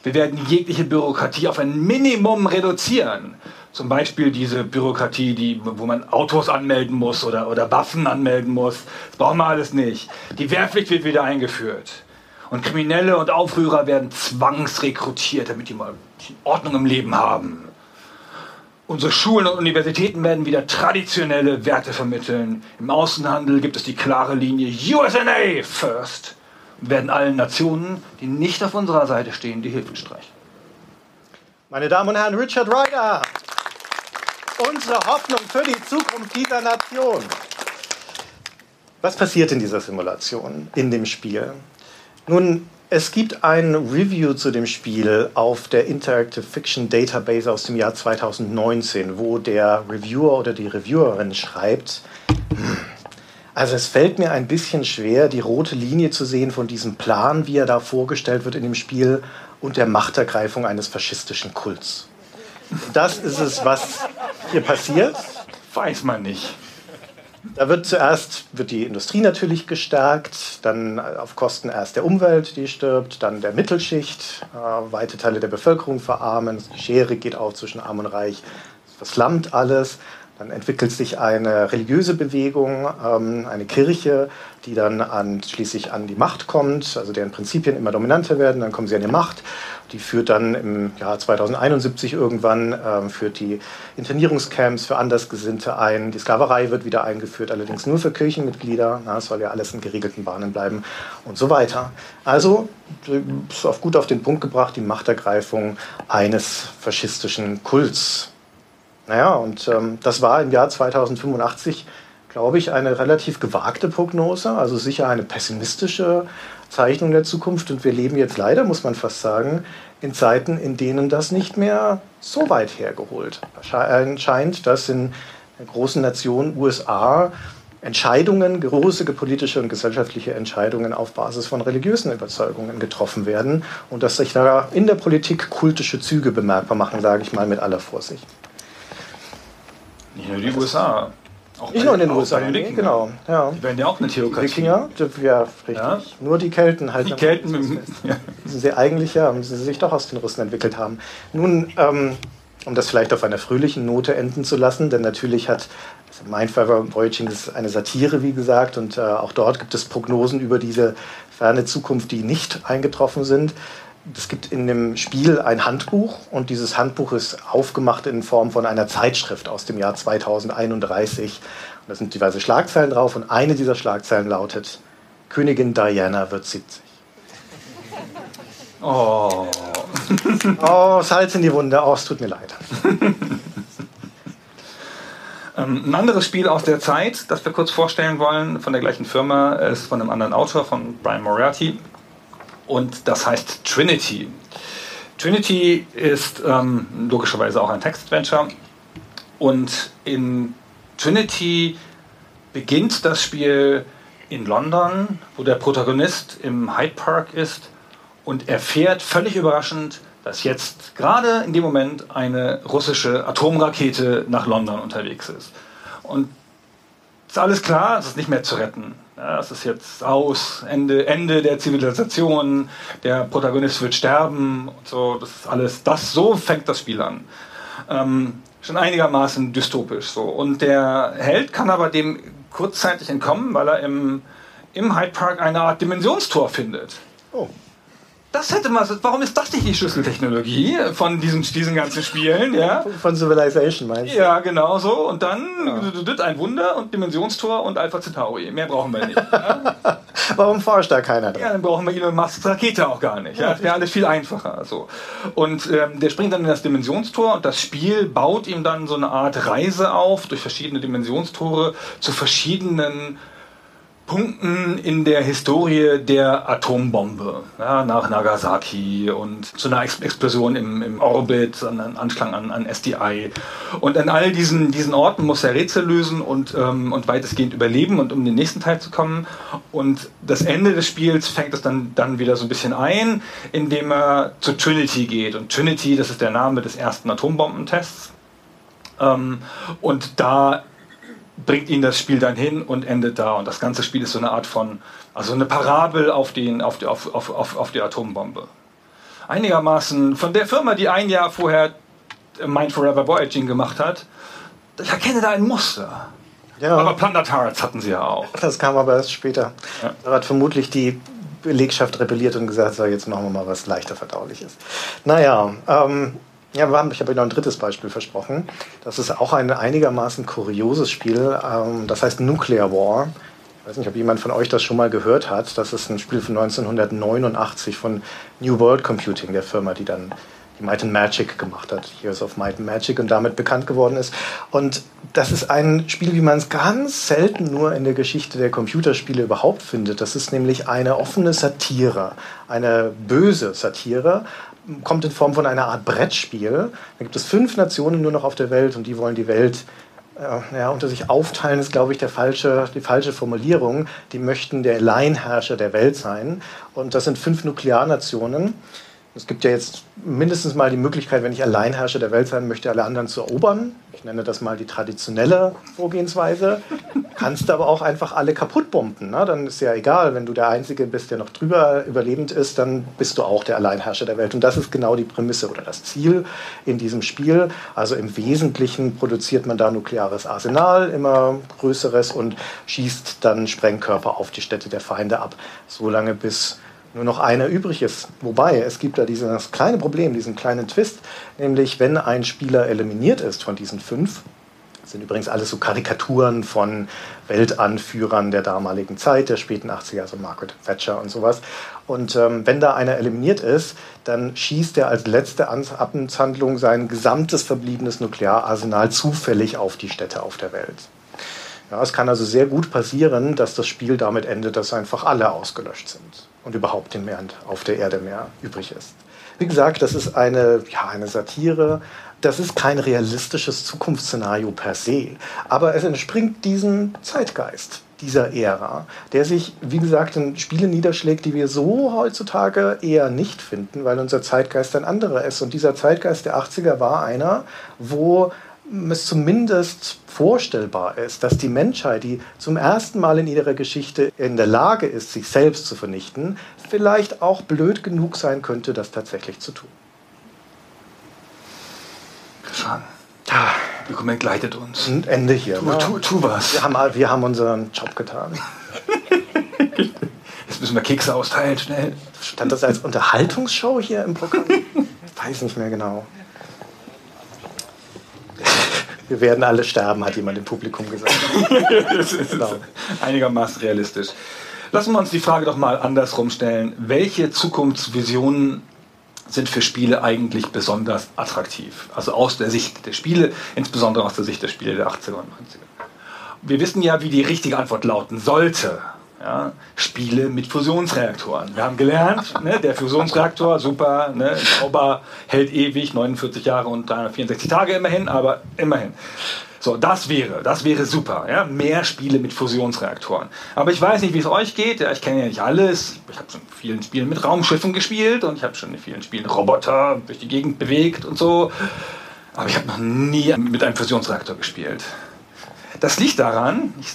Wir werden jegliche Bürokratie auf ein Minimum reduzieren. Zum Beispiel diese Bürokratie, die, wo man Autos anmelden muss oder, oder Waffen anmelden muss. Das brauchen wir alles nicht. Die Wehrpflicht wird wieder eingeführt. Und Kriminelle und Aufrührer werden zwangsrekrutiert, damit die mal Ordnung im Leben haben. Unsere Schulen und Universitäten werden wieder traditionelle Werte vermitteln. Im Außenhandel gibt es die klare Linie USNA first und werden allen Nationen, die nicht auf unserer Seite stehen, die Hilfe streichen. Meine Damen und Herren, Richard Ryder unsere Hoffnung für die Zukunft dieser Nation. Was passiert in dieser Simulation, in dem Spiel? Nun, es gibt ein Review zu dem Spiel auf der Interactive Fiction Database aus dem Jahr 2019, wo der Reviewer oder die Reviewerin schreibt, also es fällt mir ein bisschen schwer, die rote Linie zu sehen von diesem Plan, wie er da vorgestellt wird in dem Spiel, und der Machtergreifung eines faschistischen Kults. Das ist es, was hier passiert. Weiß man nicht. Da wird zuerst wird die Industrie natürlich gestärkt, dann auf Kosten erst der Umwelt, die stirbt, dann der Mittelschicht, äh, weite Teile der Bevölkerung verarmen, die Schere geht auf zwischen Arm und Reich, es verslammt alles. Dann entwickelt sich eine religiöse Bewegung, ähm, eine Kirche, die dann an, schließlich an die Macht kommt, also deren Prinzipien immer dominanter werden, dann kommen sie an die Macht. Die führt dann im Jahr 2071 irgendwann, ähm, führt die Internierungscamps für Andersgesinnte ein. Die Sklaverei wird wieder eingeführt, allerdings nur für Kirchenmitglieder. Es soll ja alles in geregelten Bahnen bleiben und so weiter. Also ist auf gut auf den Punkt gebracht, die Machtergreifung eines faschistischen Kults naja, und ähm, das war im Jahr 2085, glaube ich, eine relativ gewagte Prognose, also sicher eine pessimistische Zeichnung der Zukunft. Und wir leben jetzt leider, muss man fast sagen, in Zeiten, in denen das nicht mehr so weit hergeholt scheint, dass in großen Nation USA Entscheidungen, große politische und gesellschaftliche Entscheidungen auf Basis von religiösen Überzeugungen getroffen werden und dass sich da in der Politik kultische Züge bemerkbar machen, sage ich mal mit aller Vorsicht. Nicht nur die USA. Auch nicht nur in den USA, nee, genau. Ja. Die werden ja auch eine Theokratie. Wikinger, ja, richtig. Ja. Nur die Kelten halt. Die Kelten, mit, ja. sind sie eigentlich, ja, sie sich doch aus den Russen entwickelt haben. Nun, ähm, um das vielleicht auf einer fröhlichen Note enden zu lassen, denn natürlich hat also Mindfire Voyaging ist eine Satire, wie gesagt, und äh, auch dort gibt es Prognosen über diese ferne Zukunft, die nicht eingetroffen sind es gibt in dem Spiel ein Handbuch und dieses Handbuch ist aufgemacht in Form von einer Zeitschrift aus dem Jahr 2031. Und da sind diverse Schlagzeilen drauf und eine dieser Schlagzeilen lautet, Königin Diana wird 70. Oh. Oh, Salz in die Wunde. Oh, es tut mir leid. Ähm, ein anderes Spiel aus der Zeit, das wir kurz vorstellen wollen, von der gleichen Firma, ist von einem anderen Autor, von Brian Moriarty. Und das heißt Trinity. Trinity ist ähm, logischerweise auch ein Text-Adventure. Und in Trinity beginnt das Spiel in London, wo der Protagonist im Hyde Park ist und erfährt völlig überraschend, dass jetzt gerade in dem Moment eine russische Atomrakete nach London unterwegs ist. Und ist alles klar, es ist nicht mehr zu retten. Ja, es ist jetzt aus, Ende, Ende der Zivilisation, der Protagonist wird sterben und so, das ist alles, das, so fängt das Spiel an. Ähm, schon einigermaßen dystopisch so. Und der Held kann aber dem kurzzeitig entkommen, weil er im, im Hyde Park eine Art Dimensionstor findet. Oh. Das hätte man, warum ist das nicht die Schlüsseltechnologie von diesen, diesen ganzen Spielen, ja? Von Civilization meinst du? Ja, genau so. Und dann ja. ein Wunder und Dimensionstor und Alpha Centauri. Mehr brauchen wir nicht. Ja? Warum forscht da keiner dran? Ja, dann brauchen wir Elon Musks Rakete auch gar nicht. Ja? Das wäre alles viel einfacher. So. Und ähm, der springt dann in das Dimensionstor und das Spiel baut ihm dann so eine Art Reise auf durch verschiedene Dimensionstore zu verschiedenen Punkten in der Historie der Atombombe, ja, nach Nagasaki und zu einer Explosion im, im Orbit, an Anschlag an, an SDI. Und an all diesen, diesen Orten muss er Rätsel lösen und, ähm, und weitestgehend überleben und um den nächsten Teil zu kommen. Und das Ende des Spiels fängt es dann, dann wieder so ein bisschen ein, indem er zu Trinity geht. Und Trinity, das ist der Name des ersten Atombombentests. Ähm, und da bringt ihn das Spiel dann hin und endet da. Und das ganze Spiel ist so eine Art von, also eine Parabel auf, den, auf, die, auf, auf, auf, auf die Atombombe. Einigermaßen von der Firma, die ein Jahr vorher Mind Forever Voyaging gemacht hat, ich erkenne da ein Muster. Ja. Aber Planetarians hatten sie ja auch. Das kam aber erst später. Ja. Da hat vermutlich die Belegschaft rebelliert und gesagt, so, jetzt machen wir mal was leichter verdauliches. Naja, ähm, ja, ich habe Ihnen noch ein drittes Beispiel versprochen. Das ist auch ein einigermaßen kurioses Spiel. Ähm, das heißt Nuclear War. Ich weiß nicht, ob jemand von euch das schon mal gehört hat. Das ist ein Spiel von 1989 von New World Computing, der Firma, die dann die Might and Magic gemacht hat, Years of Might and Magic und damit bekannt geworden ist. Und das ist ein Spiel, wie man es ganz selten nur in der Geschichte der Computerspiele überhaupt findet. Das ist nämlich eine offene Satire, eine böse Satire kommt in Form von einer Art Brettspiel. Da gibt es fünf Nationen nur noch auf der Welt und die wollen die Welt äh, ja, unter sich aufteilen, ist, glaube ich, der falsche, die falsche Formulierung. Die möchten der Alleinherrscher der Welt sein. Und das sind fünf Nuklearnationen. Es gibt ja jetzt mindestens mal die Möglichkeit, wenn ich Alleinherrscher der Welt sein möchte, alle anderen zu erobern. Ich nenne das mal die traditionelle Vorgehensweise. Kannst aber auch einfach alle kaputt bomben. Ne? Dann ist ja egal, wenn du der Einzige bist, der noch drüber überlebend ist, dann bist du auch der Alleinherrscher der Welt. Und das ist genau die Prämisse oder das Ziel in diesem Spiel. Also im Wesentlichen produziert man da nukleares Arsenal, immer größeres, und schießt dann Sprengkörper auf die Städte der Feinde ab, solange bis nur noch einer übrig ist. Wobei, es gibt da dieses kleine Problem, diesen kleinen Twist, nämlich wenn ein Spieler eliminiert ist von diesen fünf, sind übrigens alles so Karikaturen von Weltanführern der damaligen Zeit, der späten 80er, also Margaret Thatcher und sowas. Und ähm, wenn da einer eliminiert ist, dann schießt er als letzte Amtshandlung sein gesamtes verbliebenes Nukleararsenal zufällig auf die Städte auf der Welt. Ja, es kann also sehr gut passieren, dass das Spiel damit endet, dass einfach alle ausgelöscht sind und überhaupt den mehr auf der Erde mehr übrig ist. Wie gesagt, das ist eine, ja, eine Satire. Das ist kein realistisches Zukunftsszenario per se, aber es entspringt diesem Zeitgeist dieser Ära, der sich, wie gesagt, in Spiele niederschlägt, die wir so heutzutage eher nicht finden, weil unser Zeitgeist ein anderer ist. Und dieser Zeitgeist der 80er war einer, wo es zumindest vorstellbar ist, dass die Menschheit, die zum ersten Mal in ihrer Geschichte in der Lage ist, sich selbst zu vernichten, vielleicht auch blöd genug sein könnte, das tatsächlich zu tun. Christian, ja. Dokument leitet uns. Ein Ende hier. Tu, tu, tu was. Wir haben, wir haben unseren Job getan. Jetzt müssen wir Kekse austeilen, schnell. Stand das als Unterhaltungsshow hier im Programm? Ich weiß nicht mehr genau. Wir werden alle sterben, hat jemand im Publikum gesagt. das ist genau. einigermaßen realistisch. Lassen wir uns die Frage doch mal andersrum stellen. Welche Zukunftsvisionen sind für Spiele eigentlich besonders attraktiv? Also aus der Sicht der Spiele, insbesondere aus der Sicht der Spiele der 80er und 90er. Wir wissen ja, wie die richtige Antwort lauten sollte. Ja, Spiele mit Fusionsreaktoren. Wir haben gelernt, ne, der Fusionsreaktor, super, ne, sauber, hält ewig, 49 Jahre und 364 Tage immerhin, aber immerhin. So, das wäre, das wäre super. Ja? Mehr Spiele mit Fusionsreaktoren. Aber ich weiß nicht, wie es euch geht. Ja, ich kenne ja nicht alles. Ich habe schon vielen Spielen mit Raumschiffen gespielt und ich habe schon in vielen Spielen Roboter durch die Gegend bewegt und so. Aber ich habe noch nie mit einem Fusionsreaktor gespielt. Das liegt daran, ich,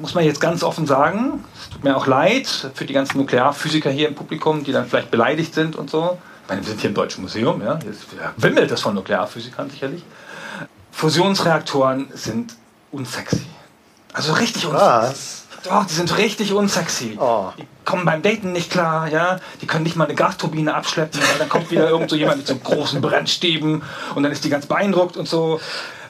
muss man jetzt ganz offen sagen, es tut mir auch leid für die ganzen Nuklearphysiker hier im Publikum, die dann vielleicht beleidigt sind und so. Ich meine, wir sind hier im Deutschen Museum, ja, jetzt wimmelt das von Nuklearphysikern sicherlich. Fusionsreaktoren sind unsexy. Also richtig unsexy. Was? Doch, die sind richtig unsexy. Oh. Die kommen beim Daten nicht klar, ja. Die können nicht mal eine Gasturbine abschleppen, weil dann kommt wieder irgend so jemand mit so großen Brennstäben und dann ist die ganz beeindruckt und so.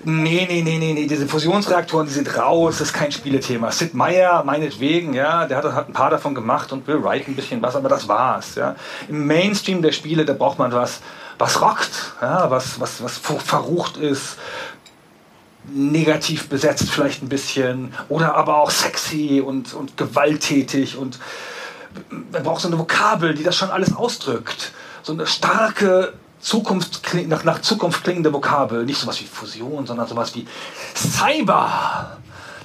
Nee, nee, nee, nee, nee, diese Fusionsreaktoren, die sind raus, das ist kein Spielethema. Sid Meier, meinetwegen, ja, der hat, hat ein paar davon gemacht und Will Wright ein bisschen was, aber das war's, ja. Im Mainstream der Spiele, da braucht man was, was rockt, ja, was, was, was verrucht ist, negativ besetzt vielleicht ein bisschen oder aber auch sexy und, und gewalttätig und man braucht so eine Vokabel, die das schon alles ausdrückt. So eine starke Zukunft, nach, nach Zukunft klingende Vokabel. Nicht sowas wie Fusion, sondern sowas wie Cyber.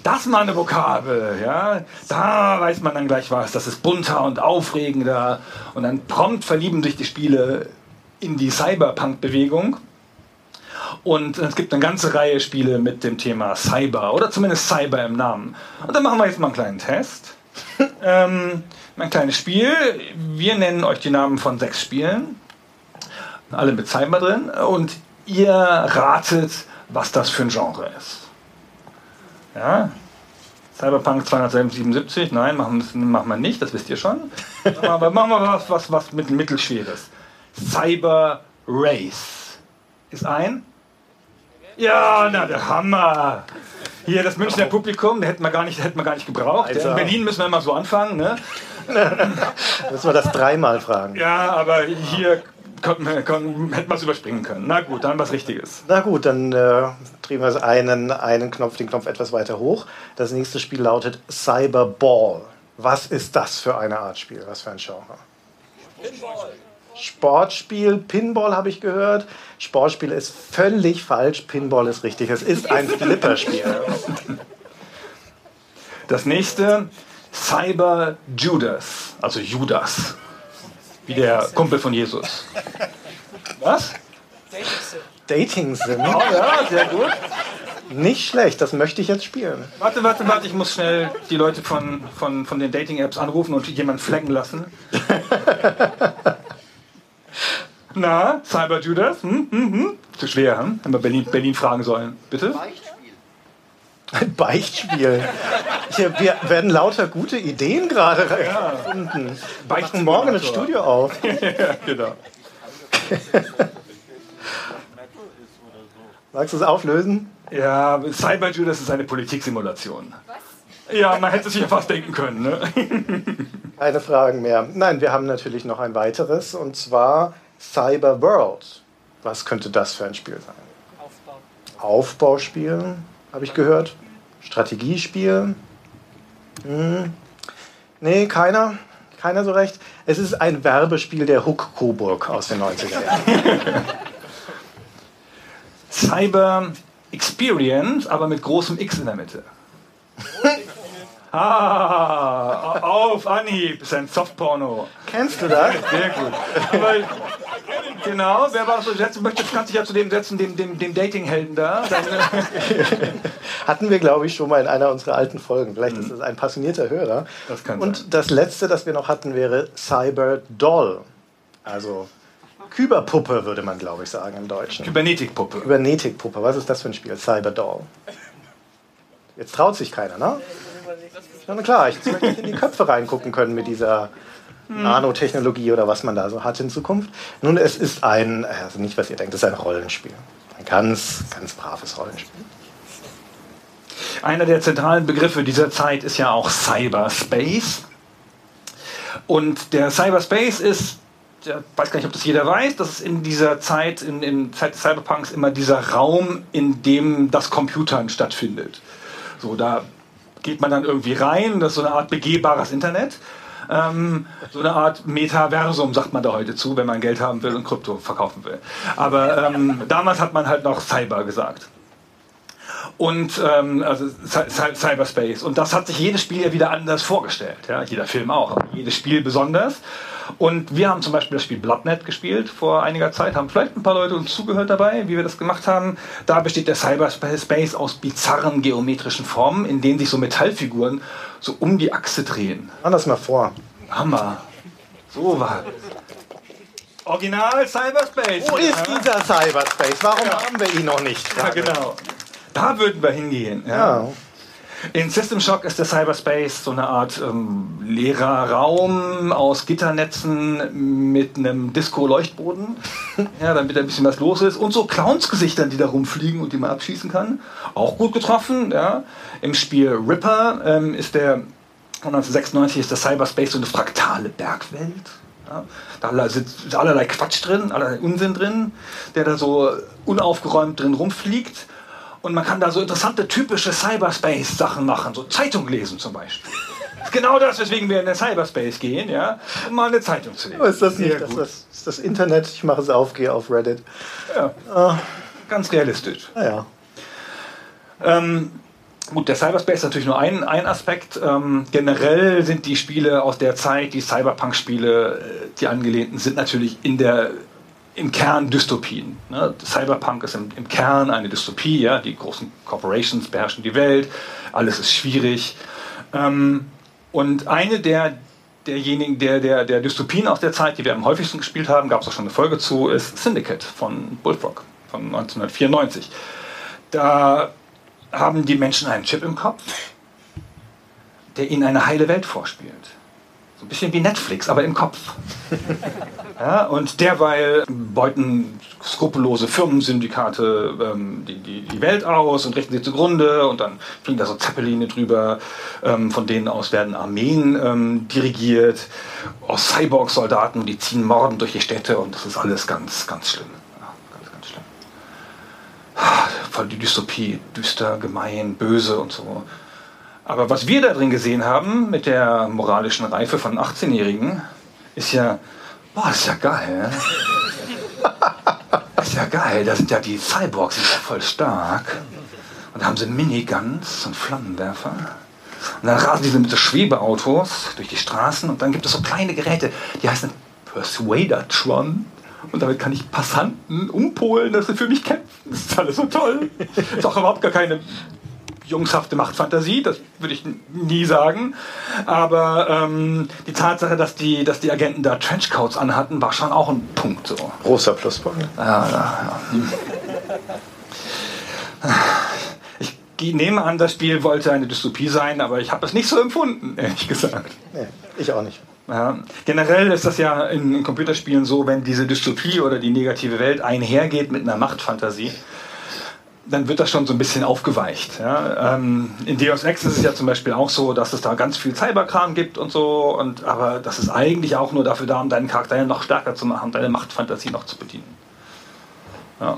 Das mal eine Vokabel, ja. Da weiß man dann gleich was. Das ist bunter und aufregender. Und dann prompt verlieben sich die Spiele in die Cyberpunk-Bewegung. Und es gibt eine ganze Reihe Spiele mit dem Thema Cyber oder zumindest Cyber im Namen. Und dann machen wir jetzt mal einen kleinen Test. ähm, ein kleines Spiel. Wir nennen euch die Namen von sechs Spielen. Alle mit Cyber drin. Und ihr ratet, was das für ein Genre ist. Ja? Cyberpunk 277, nein, machen, machen wir nicht, das wisst ihr schon. Aber machen wir was, was, was mit Mittelschweres. Cyber Race ist ein ja, na, der Hammer. Hier, das Münchner Publikum, der hätten wir gar nicht, hätten wir gar nicht gebraucht. Also. In Berlin müssen wir immer so anfangen, ne? müssen wir das dreimal fragen. Ja, aber hier konnten wir, konnten, hätten wir es überspringen können. Na gut, dann was Richtiges. Na gut, dann äh, drehen wir einen, einen Knopf, den Knopf etwas weiter hoch. Das nächste Spiel lautet Cyberball. Was ist das für eine Art Spiel? Was für ein Genre? Pinball. Sportspiel, Pinball habe ich gehört. Sportspiel ist völlig falsch, Pinball ist richtig. Es ist ein Flipperspiel. Das nächste, Cyber Judas, also Judas, wie der Kumpel von Jesus. Was? Dating Sim. Oh ja, sehr gut. Nicht schlecht, das möchte ich jetzt spielen. Warte, warte, warte, ich muss schnell die Leute von, von, von den Dating-Apps anrufen und jemanden flecken lassen. Na, Cyber Judas? Hm, hm, hm. Zu schwer, hm? Wenn wir Berlin, Berlin fragen sollen. Bitte? Ein Beichtspiel. Hier, wir werden lauter gute Ideen gerade ja. gefunden. Beichten morgen das Studio auf. ja, genau. Magst du es auflösen? Ja, Cyber Judas ist eine Politiksimulation. Was? Ja, man hätte sich ja fast denken können. Ne? Keine Fragen mehr. Nein, wir haben natürlich noch ein weiteres und zwar Cyber World. Was könnte das für ein Spiel sein? Aufbau. Aufbauspiel, habe ich gehört. Strategiespiel. Hm. Nee, keiner. Keiner so recht. Es ist ein Werbespiel der Hook Coburg aus den 90er Jahren. Cyber Experience, aber mit großem X in der Mitte. Ah, auf Anhieb, ist ein Softporno. Kennst du das? Sehr gut. Aber, genau, wer war so setzen möchte, kann sich ja zu dem setzen, dem, dem, dem Dating-Helden da. Hatten wir, glaube ich, schon mal in einer unserer alten Folgen. Vielleicht ist es ein passionierter Hörer. Das kann Und sein. das letzte, das wir noch hatten, wäre Cyber Doll. Also Kyberpuppe, würde man, glaube ich, sagen im Deutschen. Kybernetikpuppe. Kybernetikpuppe. Was ist das für ein Spiel? Cyber Doll. Jetzt traut sich keiner, ne? Na klar, ich möchte in die Köpfe reingucken können mit dieser Nanotechnologie oder was man da so hat in Zukunft. Nun, es ist ein, also nicht was ihr denkt, es ist ein Rollenspiel. Ein ganz, ganz braves Rollenspiel. Einer der zentralen Begriffe dieser Zeit ist ja auch Cyberspace. Und der Cyberspace ist, ich weiß gar nicht, ob das jeder weiß, dass es in dieser Zeit, in, in Zeit des Cyberpunks immer dieser Raum, in dem das Computern stattfindet. So, da geht man dann irgendwie rein, das ist so eine Art begehbares Internet. Ähm, so eine Art Metaversum sagt man da heute zu, wenn man Geld haben will und Krypto verkaufen will. Aber ähm, damals hat man halt noch Cyber gesagt. Und ähm, also Cyberspace. Und das hat sich jedes Spiel ja wieder anders vorgestellt. Ja? Jeder Film auch, jedes Spiel besonders. Und wir haben zum Beispiel das Spiel Bloodnet gespielt vor einiger Zeit, haben vielleicht ein paar Leute uns zugehört dabei, wie wir das gemacht haben. Da besteht der Cyberspace aus bizarren geometrischen Formen, in denen sich so Metallfiguren so um die Achse drehen. Mach das mal vor. Hammer. So war Original Cyberspace. Wo ist dieser Cyberspace? Warum ja. haben wir ihn noch nicht? Ja, genau. Da würden wir hingehen. Ja. ja. In System Shock ist der Cyberspace so eine Art ähm, leerer Raum aus Gitternetzen mit einem Disco-Leuchtboden, ja, damit ein bisschen was los ist. Und so Clowns-Gesichtern, die da rumfliegen und die man abschießen kann. Auch gut getroffen. Ja. Im Spiel Ripper ähm, ist der 1996 ist der Cyberspace so eine fraktale Bergwelt. Ja, da sitzt allerlei Quatsch drin, allerlei Unsinn drin, der da so unaufgeräumt drin rumfliegt. Und man kann da so interessante, typische Cyberspace-Sachen machen, so Zeitung lesen zum Beispiel. genau das, weswegen wir in den Cyberspace gehen, ja, um mal eine Zeitung zu lesen. ist das nicht? Das, das, ist das Internet, ich mache es auf, gehe auf Reddit. Ja, ah. ganz realistisch. Ah, Ähm, Gut, der Cyberspace ist natürlich nur ein, ein Aspekt. Ähm, generell sind die Spiele aus der Zeit, die Cyberpunk-Spiele, äh, die angelehnten, sind natürlich in der im Kern Dystopien. Ne? Cyberpunk ist im, im, Kern eine Dystopie, ja? die großen Corporations beherrschen die Welt, alles ist schwierig. Ähm, und eine der derjenigen, der, der, der Dystopien aus der Zeit, die wir am häufigsten gespielt haben, gab es auch schon eine Folge zu, ist Syndicate von Bullfrog von 1994. Da haben die Menschen einen Chip im Kopf, der ihnen eine heile Welt vorspielt. Ein bisschen wie Netflix, aber im Kopf. Ja, und derweil beuten skrupellose Firmensyndikate ähm, die, die, die, Welt aus und richten sie zugrunde und dann fliegen da so Zeppeline drüber, ähm, von denen aus werden Armeen ähm, dirigiert, aus Cyborg-Soldaten, die ziehen Morden durch die Städte und das ist alles ganz, ganz schlimm. Ja, ganz, ganz schlimm. Voll die Dystopie, düster, gemein, böse und so. Aber was wir da drin gesehen haben mit der moralischen Reife von 18-Jährigen, ist ja Boah, ist ja geil. ist ja geil. Da sind ja die Cyborgs, sind ja voll stark. Und da haben sie Miniguns und Flammenwerfer. Und dann rasen diese mit so Schwebeautos durch die Straßen und dann gibt es so kleine Geräte, die heißen Persuadertron. Und damit kann ich Passanten umpolen, dass sie für mich kämpfen. Das ist alles so toll. Ist auch überhaupt gar keine jungshafte Machtfantasie, das würde ich nie sagen. Aber ähm, die Tatsache, dass die, dass die Agenten da Trenchcoats anhatten, war schon auch ein Punkt. So. Großer Pluspunkt. Ja, ja, ja. Ich nehme an, das Spiel wollte eine Dystopie sein, aber ich habe es nicht so empfunden, ehrlich gesagt. Nee, ich auch nicht. Ja, generell ist das ja in, in Computerspielen so, wenn diese Dystopie oder die negative Welt einhergeht mit einer Machtfantasie, dann wird das schon so ein bisschen aufgeweicht. Ja? Ähm, in Deus Ex ist es ja zum Beispiel auch so, dass es da ganz viel Cyberkram gibt und so, und, aber das ist eigentlich auch nur dafür da, um deinen Charakter noch stärker zu machen, deine Machtfantasie noch zu bedienen. Ja.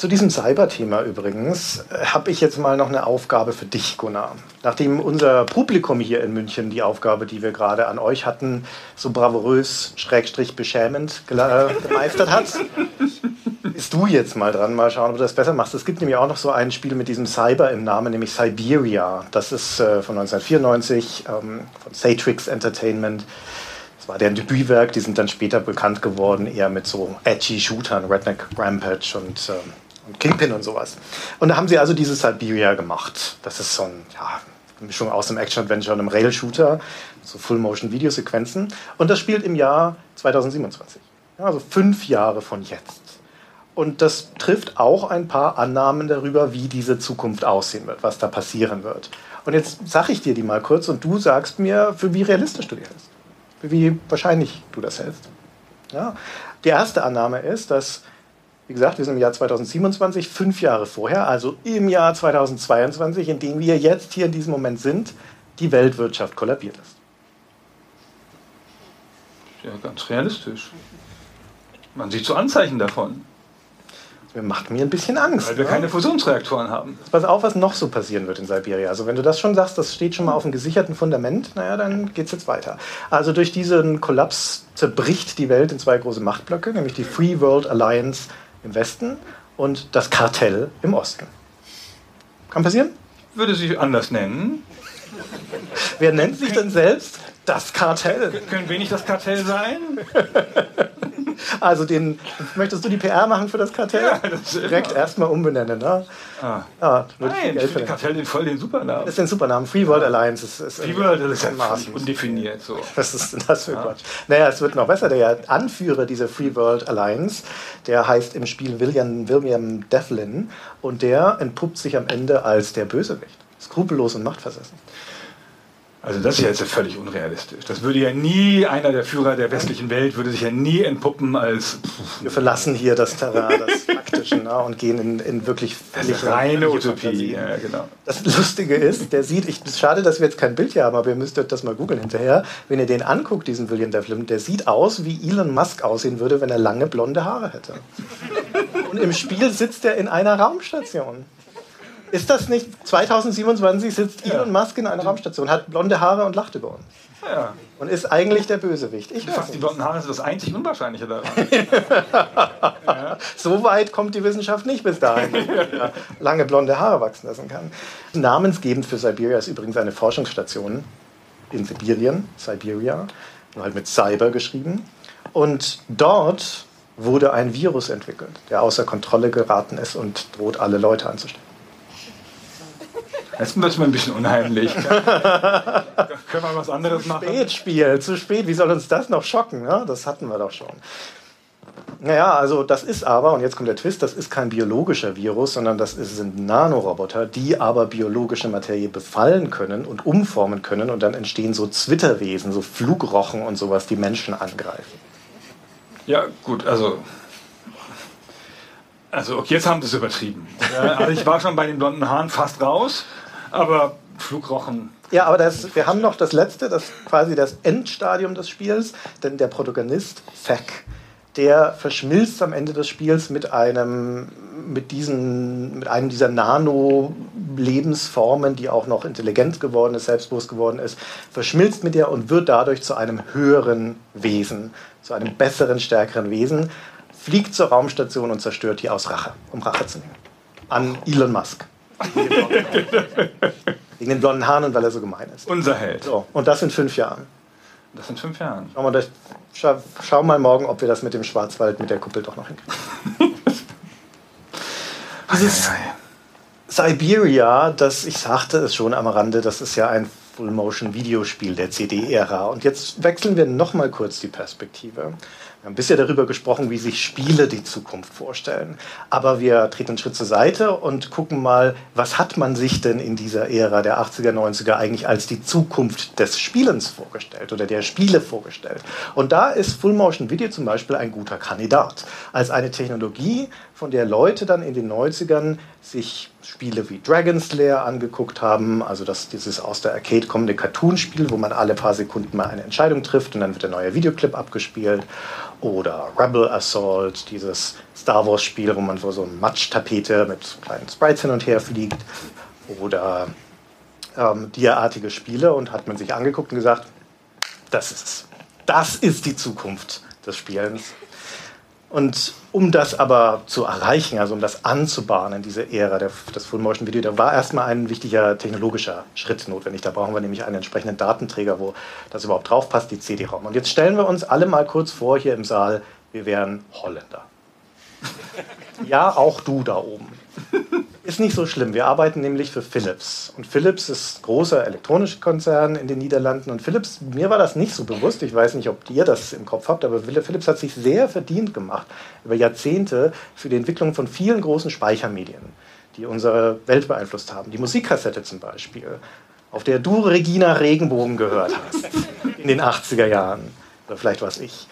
Zu diesem Cyber-Thema übrigens äh, habe ich jetzt mal noch eine Aufgabe für dich, Gunnar. Nachdem unser Publikum hier in München die Aufgabe, die wir gerade an euch hatten, so bravourös, schrägstrich beschämend gemeistert hat, bist du jetzt mal dran, mal schauen, ob du das besser machst. Es gibt nämlich auch noch so ein Spiel mit diesem Cyber im Namen, nämlich Siberia. Das ist äh, von 1994 ähm, von Satrix Entertainment. Das war deren Debütwerk. Die sind dann später bekannt geworden, eher mit so edgy Shootern, Redneck Rampage und, ähm, und Kingpin und sowas. Und da haben sie also dieses Siberia gemacht. Das ist so ein, ja, eine Mischung aus einem Action-Adventure und einem Rail-Shooter, so Full-Motion-Videosequenzen. Und das spielt im Jahr 2027. Ja, also fünf Jahre von jetzt. Und das trifft auch ein paar Annahmen darüber, wie diese Zukunft aussehen wird, was da passieren wird. Und jetzt sage ich dir die mal kurz und du sagst mir, für wie realistisch du die hältst. Für wie wahrscheinlich du das hältst. Ja? Die erste Annahme ist, dass, wie gesagt, wir sind im Jahr 2027, fünf Jahre vorher, also im Jahr 2022, in dem wir jetzt hier in diesem Moment sind, die Weltwirtschaft kollabiert ist. Ja, ganz realistisch. Man sieht so Anzeichen davon, Das macht mir ein bisschen Angst. weil wir ne? keine Fusionsreaktoren haben. Pass auf, was noch so passieren wird in Siberia. Also wenn du das schon sagst, das steht schon mal auf einem gesicherten Fundament, naja, dann geht es jetzt weiter. Also durch diesen Kollaps zerbricht die Welt in zwei große Machtblöcke, nämlich die Free World Alliance im Westen und das Kartell im Osten. Kann passieren? Würde sie anders nennen. Wer nennt sich denn selbst das Kartell? Können wir nicht das Kartell sein? Also den, möchtest du die PR machen für das Kartell? Ja, das Direkt erstmal umbenennen, ne? Ah. Ja, Nein, ich finde. Kartell den voll den Supernamen. Das ist ein Supernamen. Free World Alliance ist, ist Die World ist ja Maßen. völlig undefiniert. So. Was ist denn das für Quatsch? Naja, es wird noch besser. Der Anführer dieser Free World Alliance, der heißt im Spiel William, William Devlin und der entpuppt sich am Ende als der Bösewicht. Skrupellos und machtversessen. Also das ist ja jetzt völlig unrealistisch. Das würde ja nie, einer der Führer der westlichen Welt würde sich ja nie entpuppen als Wir verlassen hier das Terrain, das Faktische, ne, und gehen in, in wirklich völlig reine Utopie. Ja, genau. Das Lustige ist, der sieht, ich, schade, dass wir jetzt kein Bild hier haben, aber ihr müsst euch das mal googeln hinterher. Wenn ihr den anguckt, diesen William Devlin, der sieht aus, wie Elon Musk aussehen würde, wenn er lange blonde Haare hätte. Und im Spiel sitzt er in einer Raumstation. Ist das nicht 2027 sitzt Elon Musk in einer Raumstation, hat blonde Haare und lacht über uns. Ja. Und ist eigentlich der Bösewicht. Ich Fast die blonden Haare sind das einzig Unwahrscheinliche daran. So weit kommt die Wissenschaft nicht bis dahin, dass man ja lange blonde Haare wachsen lassen kann. Namensgebend für Siberia ist übrigens eine Forschungsstation in Sibirien, Siberia, nur halt mit Cyber geschrieben. Und dort wurde ein Virus entwickelt, der außer Kontrolle geraten ist und droht, alle Leute anzustecken. Wird es mir ein bisschen unheimlich. Können wir was anderes machen? Spätspiel, zu spät. Wie soll uns das noch schocken? Ne? Das hatten wir doch schon. Naja, also das ist aber, und jetzt kommt der Twist, das ist kein biologischer Virus, sondern das ist, sind Nanoroboter, die aber biologische Materie befallen können und umformen können und dann entstehen so Zwitterwesen, so Flugrochen und sowas, die Menschen angreifen. Ja, gut, also. Also, jetzt haben sie es übertrieben. Also ich war schon bei den blonden Haaren fast raus, aber Flugrochen. Ja, aber das, wir haben noch das letzte, das quasi das Endstadium des Spiels, denn der Protagonist, Zack, der verschmilzt am Ende des Spiels mit einem, mit diesen, mit einem dieser Nano-Lebensformen, die auch noch intelligent geworden ist, selbstbewusst geworden ist, verschmilzt mit ihr und wird dadurch zu einem höheren Wesen, zu einem besseren, stärkeren Wesen, fliegt zur Raumstation und zerstört die aus Rache, um Rache zu nehmen. An Elon Musk. Wegen den blonden Haaren und weil er so gemein ist. Unser Held. So, und das in fünf Jahren. Das sind fünf Jahre. Schauen wir das, schau, schau mal morgen, ob wir das mit dem Schwarzwald, mit der Kuppel doch noch hinkriegen. Dieses Siberia, das, ich sagte es schon am Rande, das ist ja ein Full-Motion-Videospiel der CD-Ära. Und jetzt wechseln wir nochmal kurz die Perspektive. Wir haben bisher darüber gesprochen, wie sich Spiele die Zukunft vorstellen. Aber wir treten einen Schritt zur Seite und gucken mal, was hat man sich denn in dieser Ära der 80er, 90er eigentlich als die Zukunft des Spielens vorgestellt oder der Spiele vorgestellt. Und da ist Full Motion Video zum Beispiel ein guter Kandidat. Als eine Technologie, von der Leute dann in den 90ern sich Spiele wie Dragon's Lair angeguckt haben, also das, dieses aus der Arcade kommende Cartoon-Spiel, wo man alle paar Sekunden mal eine Entscheidung trifft und dann wird der neue Videoclip abgespielt. Oder Rebel Assault, dieses Star Wars-Spiel, wo man vor so einer Matsch-Tapete mit kleinen Sprites hin und her fliegt. Oder ähm, derartige Spiele und hat man sich angeguckt und gesagt, das ist es. Das ist die Zukunft des Spielens. Und um das aber zu erreichen, also um das anzubahnen, diese Ära der, des Full-Motion-Video, da war erstmal ein wichtiger technologischer Schritt notwendig. Da brauchen wir nämlich einen entsprechenden Datenträger, wo das überhaupt drauf passt, die CD-ROM. Und jetzt stellen wir uns alle mal kurz vor, hier im Saal, wir wären Holländer. Ja, auch du da oben. Ist nicht so schlimm. Wir arbeiten nämlich für Philips. Und Philips ist ein großer elektronischer Konzern in den Niederlanden. Und Philips, mir war das nicht so bewusst. Ich weiß nicht, ob ihr das im Kopf habt, aber Philips hat sich sehr verdient gemacht über Jahrzehnte für die Entwicklung von vielen großen Speichermedien, die unsere Welt beeinflusst haben. Die Musikkassette zum Beispiel, auf der du Regina Regenbogen gehört hast in den 80er Jahren. Oder vielleicht was ich.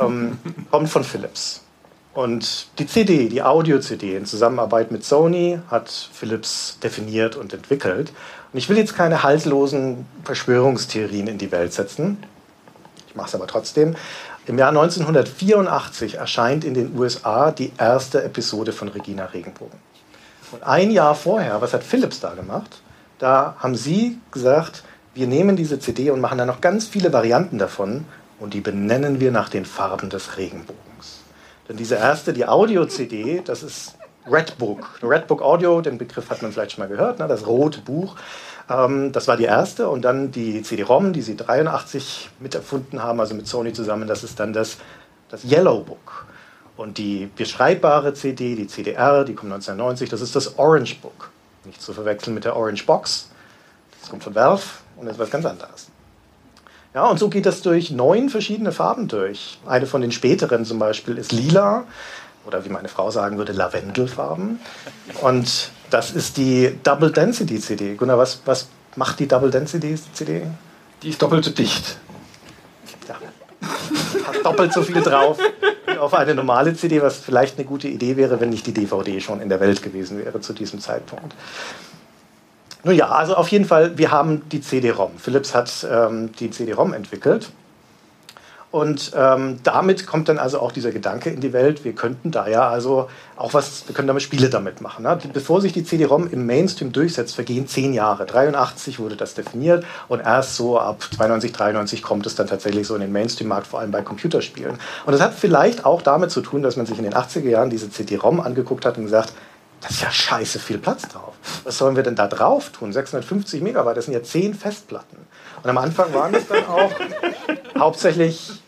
Ähm, kommt von Philips. Und die CD, die Audio-CD in Zusammenarbeit mit Sony hat Philips definiert und entwickelt. Und ich will jetzt keine haltlosen Verschwörungstheorien in die Welt setzen. Ich mache es aber trotzdem. Im Jahr 1984 erscheint in den USA die erste Episode von Regina Regenbogen. Und ein Jahr vorher, was hat Philips da gemacht? Da haben sie gesagt, wir nehmen diese CD und machen da noch ganz viele Varianten davon und die benennen wir nach den Farben des Regenbogens. Denn diese erste, die Audio-CD, das ist Redbook. Redbook Audio, den Begriff hat man vielleicht schon mal gehört, ne? das rote Buch. Ähm, das war die erste und dann die CD-ROM, die sie 83 miterfunden haben, also mit Sony zusammen, das ist dann das, das Yellow Book. Und die beschreibbare CD, die CDR, die kommt 1990, das ist das Orange Book. Nicht zu verwechseln mit der Orange Box. Das kommt von Valve und ist was ganz anderes. Ja, und so geht das durch neun verschiedene Farben durch. Eine von den späteren zum Beispiel ist lila oder wie meine Frau sagen würde, Lavendelfarben. Und das ist die Double Density CD. Gunnar, was, was macht die Double Density CD? Die ist doppelt so dicht. Ja, hat doppelt so viel drauf auf eine normale CD, was vielleicht eine gute Idee wäre, wenn nicht die DVD schon in der Welt gewesen wäre zu diesem Zeitpunkt. Nun ja, also auf jeden Fall, wir haben die CD-ROM. Philips hat ähm, die CD-ROM entwickelt. Und ähm, damit kommt dann also auch dieser Gedanke in die Welt, wir könnten da ja also auch was, wir können damit Spiele damit machen. Ne? Bevor sich die CD-ROM im Mainstream durchsetzt, vergehen zehn Jahre. 83 wurde das definiert und erst so ab 92, 93 kommt es dann tatsächlich so in den Mainstream-Markt, vor allem bei Computerspielen. Und das hat vielleicht auch damit zu tun, dass man sich in den 80er Jahren diese CD-ROM angeguckt hat und gesagt, das ist ja scheiße viel Platz drauf. Was sollen wir denn da drauf tun? 650 Megabyte, das sind ja zehn Festplatten. Und am Anfang waren es dann auch hauptsächlich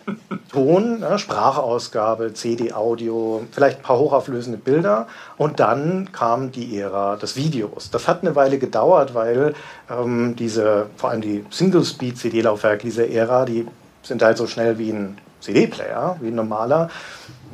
Ton, ne, Sprachausgabe, CD-Audio, vielleicht ein paar hochauflösende Bilder. Und dann kam die Ära des Videos. Das hat eine Weile gedauert, weil ähm, diese, vor allem die Single-Speed-CD-Laufwerke dieser Ära, die sind halt so schnell wie ein CD-Player, wie ein normaler.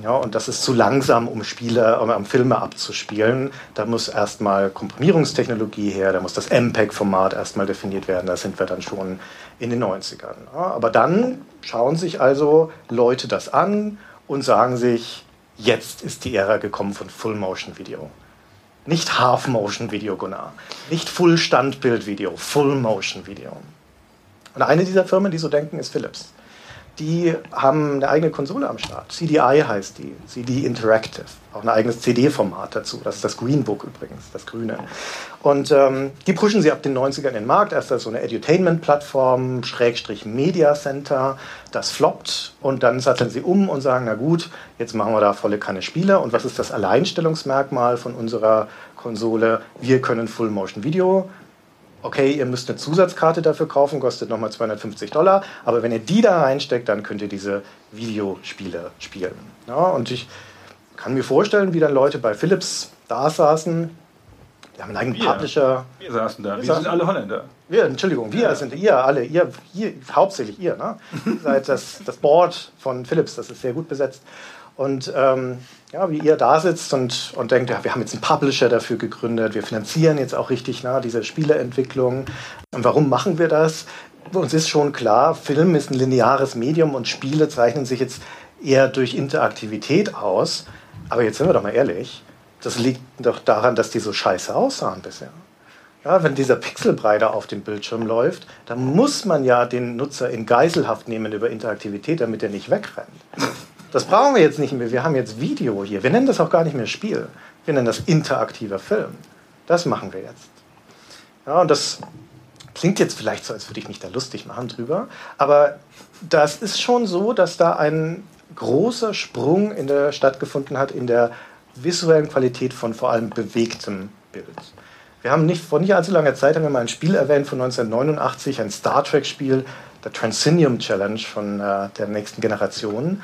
Ja, und das ist zu langsam, um Spiele, um Filme abzuspielen. Da muss erstmal Komprimierungstechnologie her, da muss das MPEG-Format erstmal definiert werden. Da sind wir dann schon in den 90ern. Ja, aber dann schauen sich also Leute das an und sagen sich, jetzt ist die Ära gekommen von Full-Motion-Video. Nicht Half-Motion-Video, Gunnar. Nicht Full-Standbild-Video, Full-Motion-Video. Und eine dieser Firmen, die so denken, ist Philips die haben eine eigene Konsole am Start. CDI heißt die, CD Interactive. Auch ein eigenes CD-Format dazu. Das ist das Green Book übrigens, das Grüne. Und ähm, die pushen sie ab den 90ern in den Markt. Erst als so eine Edutainment-Plattform, Schrägstrich Media Center. Das floppt und dann satteln sie um und sagen, na gut, jetzt machen wir da volle Kanne Spiele. Und was ist das Alleinstellungsmerkmal von unserer Konsole? Wir können Full Motion Video okay, ihr müsst eine Zusatzkarte dafür kaufen, kostet nochmal 250 Dollar, aber wenn ihr die da reinsteckt, dann könnt ihr diese Videospiele spielen. Ja, und ich kann mir vorstellen, wie dann Leute bei Philips da saßen, die haben einen eigenen wir, Publisher. Wir saßen da, wir, wir sind alle Holländer. Wir, Entschuldigung, wir ja. sind ihr alle, ihr, ihr hauptsächlich ihr, ne? seid das, das Board von Philips, das ist sehr gut besetzt. Und ähm, ja, wie ihr da sitzt und, und denkt, ja, wir haben jetzt einen Publisher dafür gegründet, wir finanzieren jetzt auch richtig nah diese Spieleentwicklung. Und warum machen wir das? Uns ist schon klar, Film ist ein lineares Medium und Spiele zeichnen sich jetzt eher durch Interaktivität aus. Aber jetzt sind wir doch mal ehrlich, das liegt doch daran, dass die so scheiße aussahen bisher. Ja, wenn dieser Pixelbrei da auf dem Bildschirm läuft, dann muss man ja den Nutzer in Geiselhaft nehmen über Interaktivität, damit er nicht wegrennt. Das brauchen wir jetzt nicht mehr. Wir haben jetzt Video hier. Wir nennen das auch gar nicht mehr Spiel. Wir nennen das interaktiver Film. Das machen wir jetzt. Ja, und das klingt jetzt vielleicht so, als würde ich mich da lustig machen drüber. Aber das ist schon so, dass da ein großer Sprung in der stattgefunden hat in der visuellen Qualität von vor allem bewegtem Bild. Wir haben nicht vor nicht allzu langer Zeit haben wir mal ein Spiel erwähnt von 1989, ein Star Trek Spiel, der Transinium Challenge von äh, der nächsten Generation.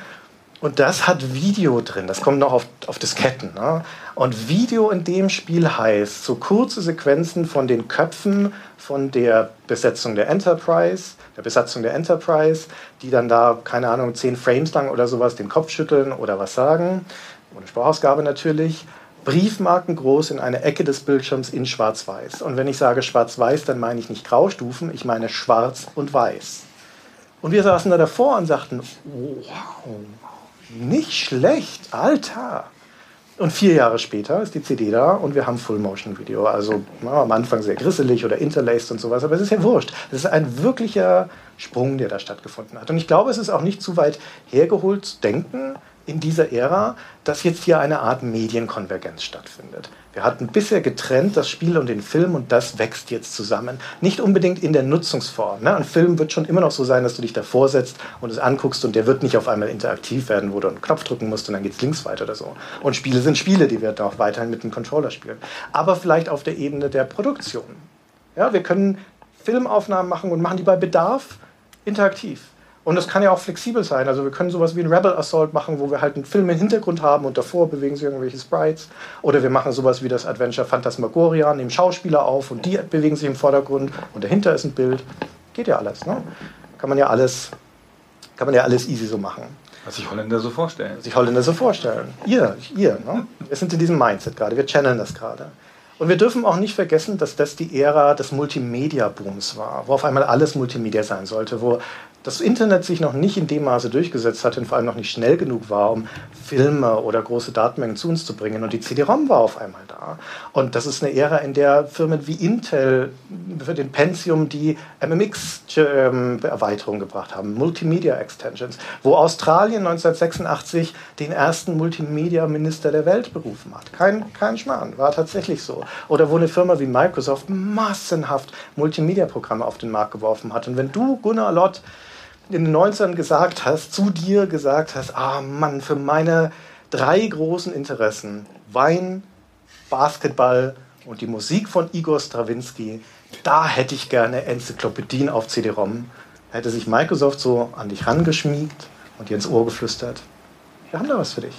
Und das hat Video drin, das kommt noch auf, auf Disketten. Ne? Und Video in dem Spiel heißt so kurze Sequenzen von den Köpfen von der Besetzung der Enterprise, der Besatzung der Enterprise, die dann da, keine Ahnung, zehn Frames lang oder sowas den Kopf schütteln oder was sagen. Ohne Sprachausgabe natürlich. Briefmarken groß in einer Ecke des Bildschirms in Schwarz-Weiß. Und wenn ich sage Schwarz-Weiß, dann meine ich nicht Graustufen, ich meine Schwarz und Weiß. Und wir saßen da davor und sagten, wow, nicht schlecht, Alter. Und vier Jahre später ist die CD da und wir haben Full Motion Video. Also na, am Anfang sehr grisselig oder interlaced und sowas, aber es ist ja wurscht. Es ist ein wirklicher Sprung, der da stattgefunden hat. Und ich glaube, es ist auch nicht zu weit hergeholt zu denken, in dieser Ära, dass jetzt hier eine Art Medienkonvergenz stattfindet. Wir hatten bisher getrennt das Spiel und den Film und das wächst jetzt zusammen. Nicht unbedingt in der Nutzungsform. Ne? Ein Film wird schon immer noch so sein, dass du dich davor setzt und es anguckst und der wird nicht auf einmal interaktiv werden, wo du einen Knopf drücken musst und dann geht es links weiter oder so. Und Spiele sind Spiele, die wir auch weiterhin mit dem Controller spielen. Aber vielleicht auf der Ebene der Produktion. Ja, wir können Filmaufnahmen machen und machen die bei Bedarf interaktiv. Und das kann ja auch flexibel sein. Also wir können sowas wie ein Rebel Assault machen, wo wir halt einen Film im Hintergrund haben und davor bewegen sich irgendwelche Sprites. Oder wir machen sowas wie das Adventure Phantasmagoria, nehmen Schauspieler auf und die bewegen sich im Vordergrund und dahinter ist ein Bild. Geht ja alles, ne? Kann man ja alles, kann man ja alles easy so machen. Was sich Holländer so vorstellen. Was sich Holländer so vorstellen. Ihr, ihr, ne? Wir sind in diesem Mindset gerade, wir channeln das gerade. Und wir dürfen auch nicht vergessen, dass das die Ära des Multimedia-Booms war, wo auf einmal alles Multimedia sein sollte, wo das Internet sich noch nicht in dem Maße durchgesetzt hat und vor allem noch nicht schnell genug war, um Filme oder große Datenmengen zu uns zu bringen. Und die CD-ROM war auf einmal da. Und das ist eine Ära, in der Firmen wie Intel für den Pentium die MMX-Erweiterung gebracht haben, Multimedia Extensions, wo Australien 1986 den ersten Multimedia-Minister der Welt berufen hat. Kein, kein Schmarrn, war tatsächlich so. Oder wo eine Firma wie Microsoft massenhaft Multimedia-Programme auf den Markt geworfen hat. Und wenn du, Gunnar Lott, in den 90ern gesagt hast, zu dir gesagt hast, ah Mann, für meine drei großen Interessen, Wein, Basketball und die Musik von Igor Strawinski, da hätte ich gerne Enzyklopädien auf CD-ROM. Hätte sich Microsoft so an dich rangeschmiegt und dir ins Ohr geflüstert, wir haben da was für dich.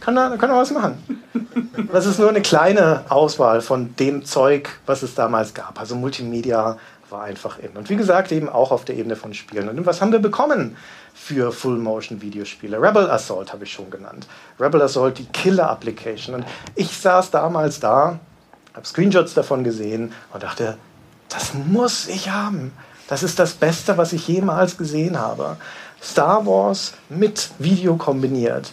Kann da, kann da was machen. Das ist nur eine kleine Auswahl von dem Zeug, was es damals gab. Also Multimedia, war einfach in. Und wie gesagt, eben auch auf der Ebene von Spielen. Und was haben wir bekommen für Full-Motion-Videospiele? Rebel Assault habe ich schon genannt. Rebel Assault, die Killer-Application. Und ich saß damals da, habe Screenshots davon gesehen und dachte, das muss ich haben. Das ist das Beste, was ich jemals gesehen habe. Star Wars mit Video kombiniert.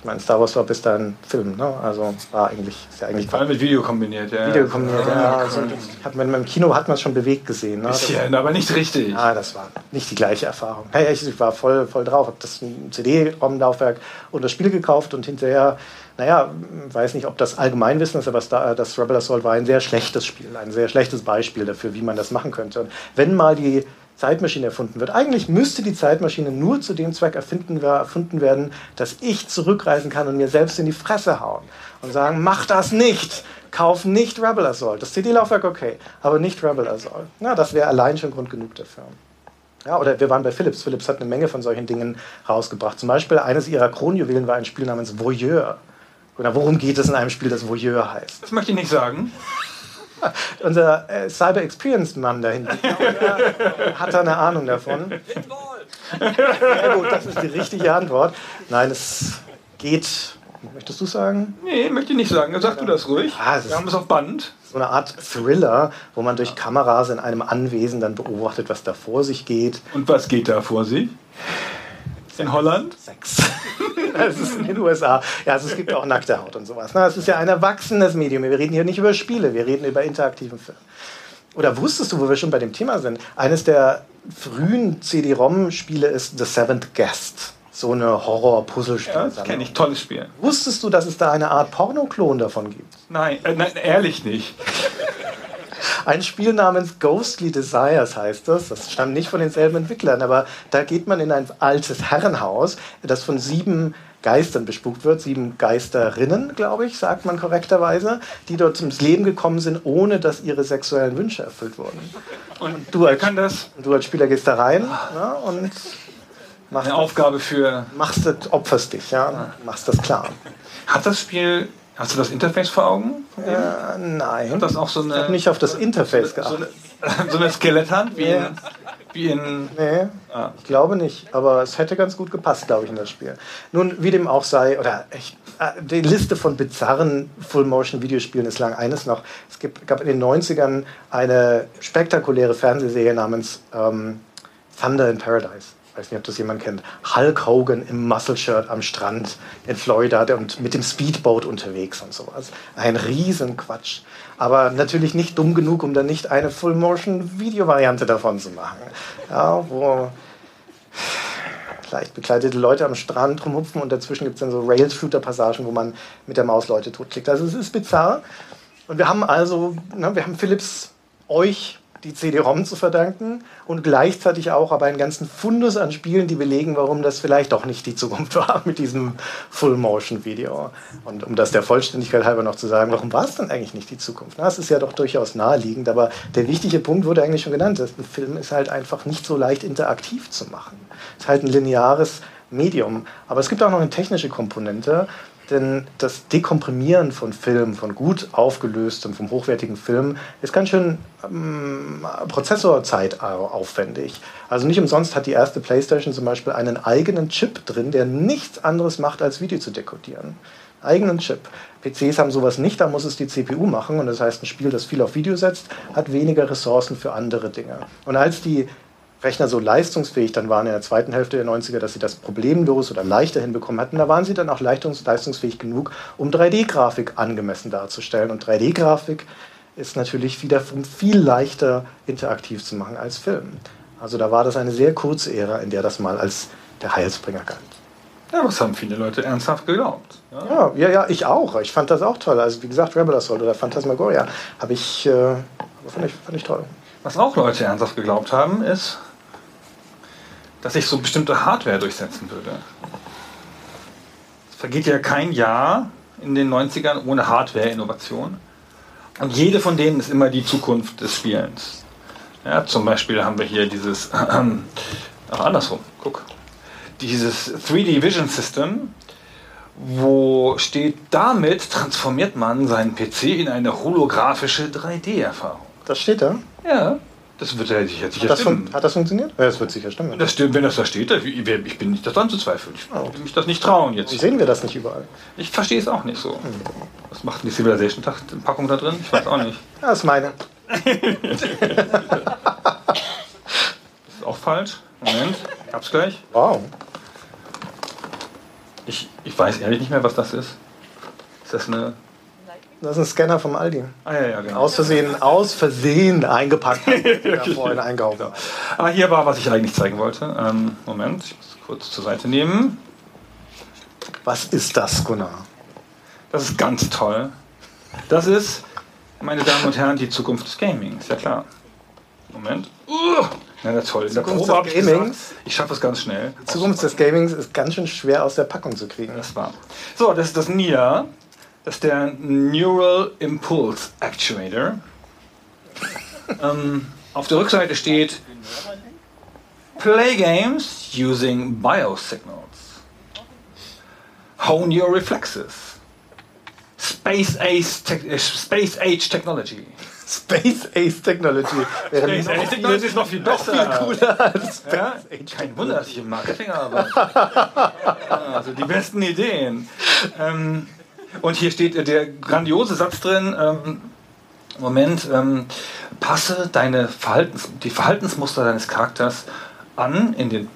Ich meine, Star Wars war bis dahin Film, ne? Also war eigentlich, ist ja eigentlich. Vor allem mit Video kombiniert, ja. Video kombiniert, ja. ja also, hat man, Im Kino hat man es schon bewegt gesehen. Ne? Bisschen, aber nicht richtig. Ah, das war nicht die gleiche Erfahrung. Hey, ich war voll, voll drauf, habe das CD-ROM-Laufwerk und das Spiel gekauft und hinterher, naja, weiß nicht, ob das Allgemeinwissen ist, aber das Rebel Assault war ein sehr schlechtes Spiel, ein sehr schlechtes Beispiel dafür, wie man das machen könnte. Und wenn mal die Zeitmaschine erfunden wird. Eigentlich müsste die Zeitmaschine nur zu dem Zweck erfunden werden, dass ich zurückreisen kann und mir selbst in die Fresse hauen und sagen, mach das nicht, kauf nicht Rebel Assault. Das CD-Laufwerk okay, aber nicht Rebel Assault. Na, das wäre allein schon Grund genug dafür. Ja, oder wir waren bei Philips. Philips hat eine Menge von solchen Dingen rausgebracht. Zum Beispiel eines ihrer Kronjuwelen war ein Spiel namens Voyeur. Oder worum geht es in einem Spiel, das Voyeur heißt? Das möchte ich nicht sagen. unser äh, Cyber Experience Mann dahinter hat da eine Ahnung davon. Ja gut, das ist die richtige Antwort. Nein, es geht. Möchtest du sagen? Nee, möchte ich nicht sagen. Sag du das ruhig. Ah, Wir haben es auf Band. So eine Art Thriller, wo man durch Kameras in einem Anwesen dann beobachtet, was da vor sich geht. Und was geht da vor sich? In Holland? Sex. Das ist in den USA. Ja, also es gibt auch nackte Haut und sowas. Es ist ja ein erwachsenes Medium. Wir reden hier nicht über Spiele, wir reden über interaktiven Film. Oder wusstest du, wo wir schon bei dem Thema sind? Eines der frühen CD-ROM-Spiele ist The Seventh Guest. So eine Horror-Puzzle-Spiel. Ja, das kenne ich. Tolles Spiel. Wusstest du, dass es da eine Art Pornoklon davon gibt? Nein, äh, nein ehrlich nicht. Ein Spiel namens Ghostly Desires heißt das. Das stammt nicht von denselben Entwicklern, aber da geht man in ein altes Herrenhaus, das von sieben Geistern bespukt wird, sieben Geisterinnen, glaube ich, sagt man korrekterweise, die dort zum Leben gekommen sind, ohne dass ihre sexuellen Wünsche erfüllt wurden. Und du als, kann das? Du als Spieler gehst da rein ja, und machst eine Aufgabe für machst das, opferst dich, ja, machst das klar. Hat das Spiel Hast du das Interface vor Augen? Äh, nein. Hat das auch so eine, ich habe nicht auf das Interface geachtet. So eine, so eine Skeletthand wie, in, wie in. Nee, ah. ich glaube nicht. Aber es hätte ganz gut gepasst, glaube ich, in das Spiel. Nun, wie dem auch sei, oder ich, äh, die Liste von bizarren Full-Motion-Videospielen ist lang. Eines noch: Es gibt, gab in den 90ern eine spektakuläre Fernsehserie namens ähm, Thunder in Paradise. Weiß nicht, ob das jemand kennt. Hulk Hogan im Muscle-Shirt am Strand in Florida und mit dem Speedboat unterwegs und sowas. Ein Riesenquatsch. Aber natürlich nicht dumm genug, um dann nicht eine Full-Motion-Video-Variante davon zu machen. Ja, wo leicht bekleidete Leute am Strand rumhupfen und dazwischen gibt es dann so Rail-Shooter-Passagen, wo man mit der Maus Leute totklickt. Also es ist bizarr. Und wir haben also, na, wir haben Philips euch die CD-ROM zu verdanken und gleichzeitig auch aber einen ganzen Fundus an Spielen, die belegen, warum das vielleicht doch nicht die Zukunft war mit diesem Full-Motion-Video. Und um das der Vollständigkeit halber noch zu sagen, warum war es denn eigentlich nicht die Zukunft? Na, es ist ja doch durchaus naheliegend, aber der wichtige Punkt wurde eigentlich schon genannt. Ein Film ist halt einfach nicht so leicht interaktiv zu machen. Es ist halt ein lineares Medium. Aber es gibt auch noch eine technische Komponente, denn das Dekomprimieren von Film, von gut aufgelöstem, vom hochwertigen Film, ist ganz schön ähm, Prozessorzeit aufwendig. Also nicht umsonst hat die erste PlayStation zum Beispiel einen eigenen Chip drin, der nichts anderes macht, als Video zu dekodieren. Eigenen Chip. PCs haben sowas nicht, da muss es die CPU machen. Und das heißt, ein Spiel, das viel auf Video setzt, hat weniger Ressourcen für andere Dinge. Und als die Rechner so leistungsfähig dann waren in der zweiten Hälfte der 90er, dass sie das problemlos oder leichter hinbekommen hatten, da waren sie dann auch leistungsfähig genug, um 3D-Grafik angemessen darzustellen. Und 3D-Grafik ist natürlich wieder viel leichter interaktiv zu machen als Film. Also da war das eine sehr kurze Ära, in der das mal als der Heilsbringer galt. Ja, das haben viele Leute ernsthaft geglaubt. Ja, ja, ja, ja ich auch. Ich fand das auch toll. Also wie gesagt, Rebel Assault oder Phantasmagoria habe ich, äh, fand ich, fand ich toll. Was auch Leute ernsthaft geglaubt haben, ist, dass sich so bestimmte Hardware durchsetzen würde. Es vergeht ja kein Jahr in den 90ern ohne Hardware-Innovation. Und jede von denen ist immer die Zukunft des Spielens. Ja, zum Beispiel haben wir hier dieses, äh, auch andersrum, guck, dieses 3D Vision System, wo steht, damit transformiert man seinen PC in eine holographische 3D-Erfahrung. Das steht da? Ja. Das wird ja sicher, sicher hat das stimmen. Hat das funktioniert? Ja, das wird sicher stimmen. Das stimmt, wenn das da steht. Ich bin nicht das anzuzweifeln. Ich oh. mich das nicht trauen jetzt. Wie sehen wir das nicht überall? Ich verstehe es auch nicht so. Hm. Was macht die Civilization-Packung da drin? Ich weiß auch nicht. Das ist meine. das ist auch falsch. Moment, ich hab's gleich. Wow. Ich, ich weiß ehrlich nicht mehr, was das ist. Ist das eine das ist ein Scanner vom Aldi. Ah, ja, ja, genau. Aus Versehen, aus Versehen eingepackt. ja, vorhin einkaufen. Genau. Ah, hier war, was ich eigentlich zeigen wollte. Ähm, Moment, ich muss kurz zur Seite nehmen. Was ist das, Gunnar? Das ist ganz toll. Das ist, meine Damen und Herren, die Zukunft des Gamings. Ja klar. Moment. Uh, ja, toll. In der Probe habe ich gesagt, ich schaffe es ganz schnell. Die Zukunft des Gamings ist ganz schön schwer aus der Packung zu kriegen. Das war. So, das ist das NIA. Das ist der Neural Impulse Actuator. ähm, auf der Rückseite steht Play games using biosignals. Hone your reflexes. Space Age, te äh, Space Age Technology. Space Ace Technology. Space Ace Technology ist noch viel besser. Noch viel cooler als Space ja? Age. Kein Wunder, dass ich im Marketing arbeite. also die besten Ideen. Ähm, und hier steht der grandiose Satz drin, ähm, Moment, ähm, passe deine Verhaltens, die Verhaltensmuster deines Charakters an in den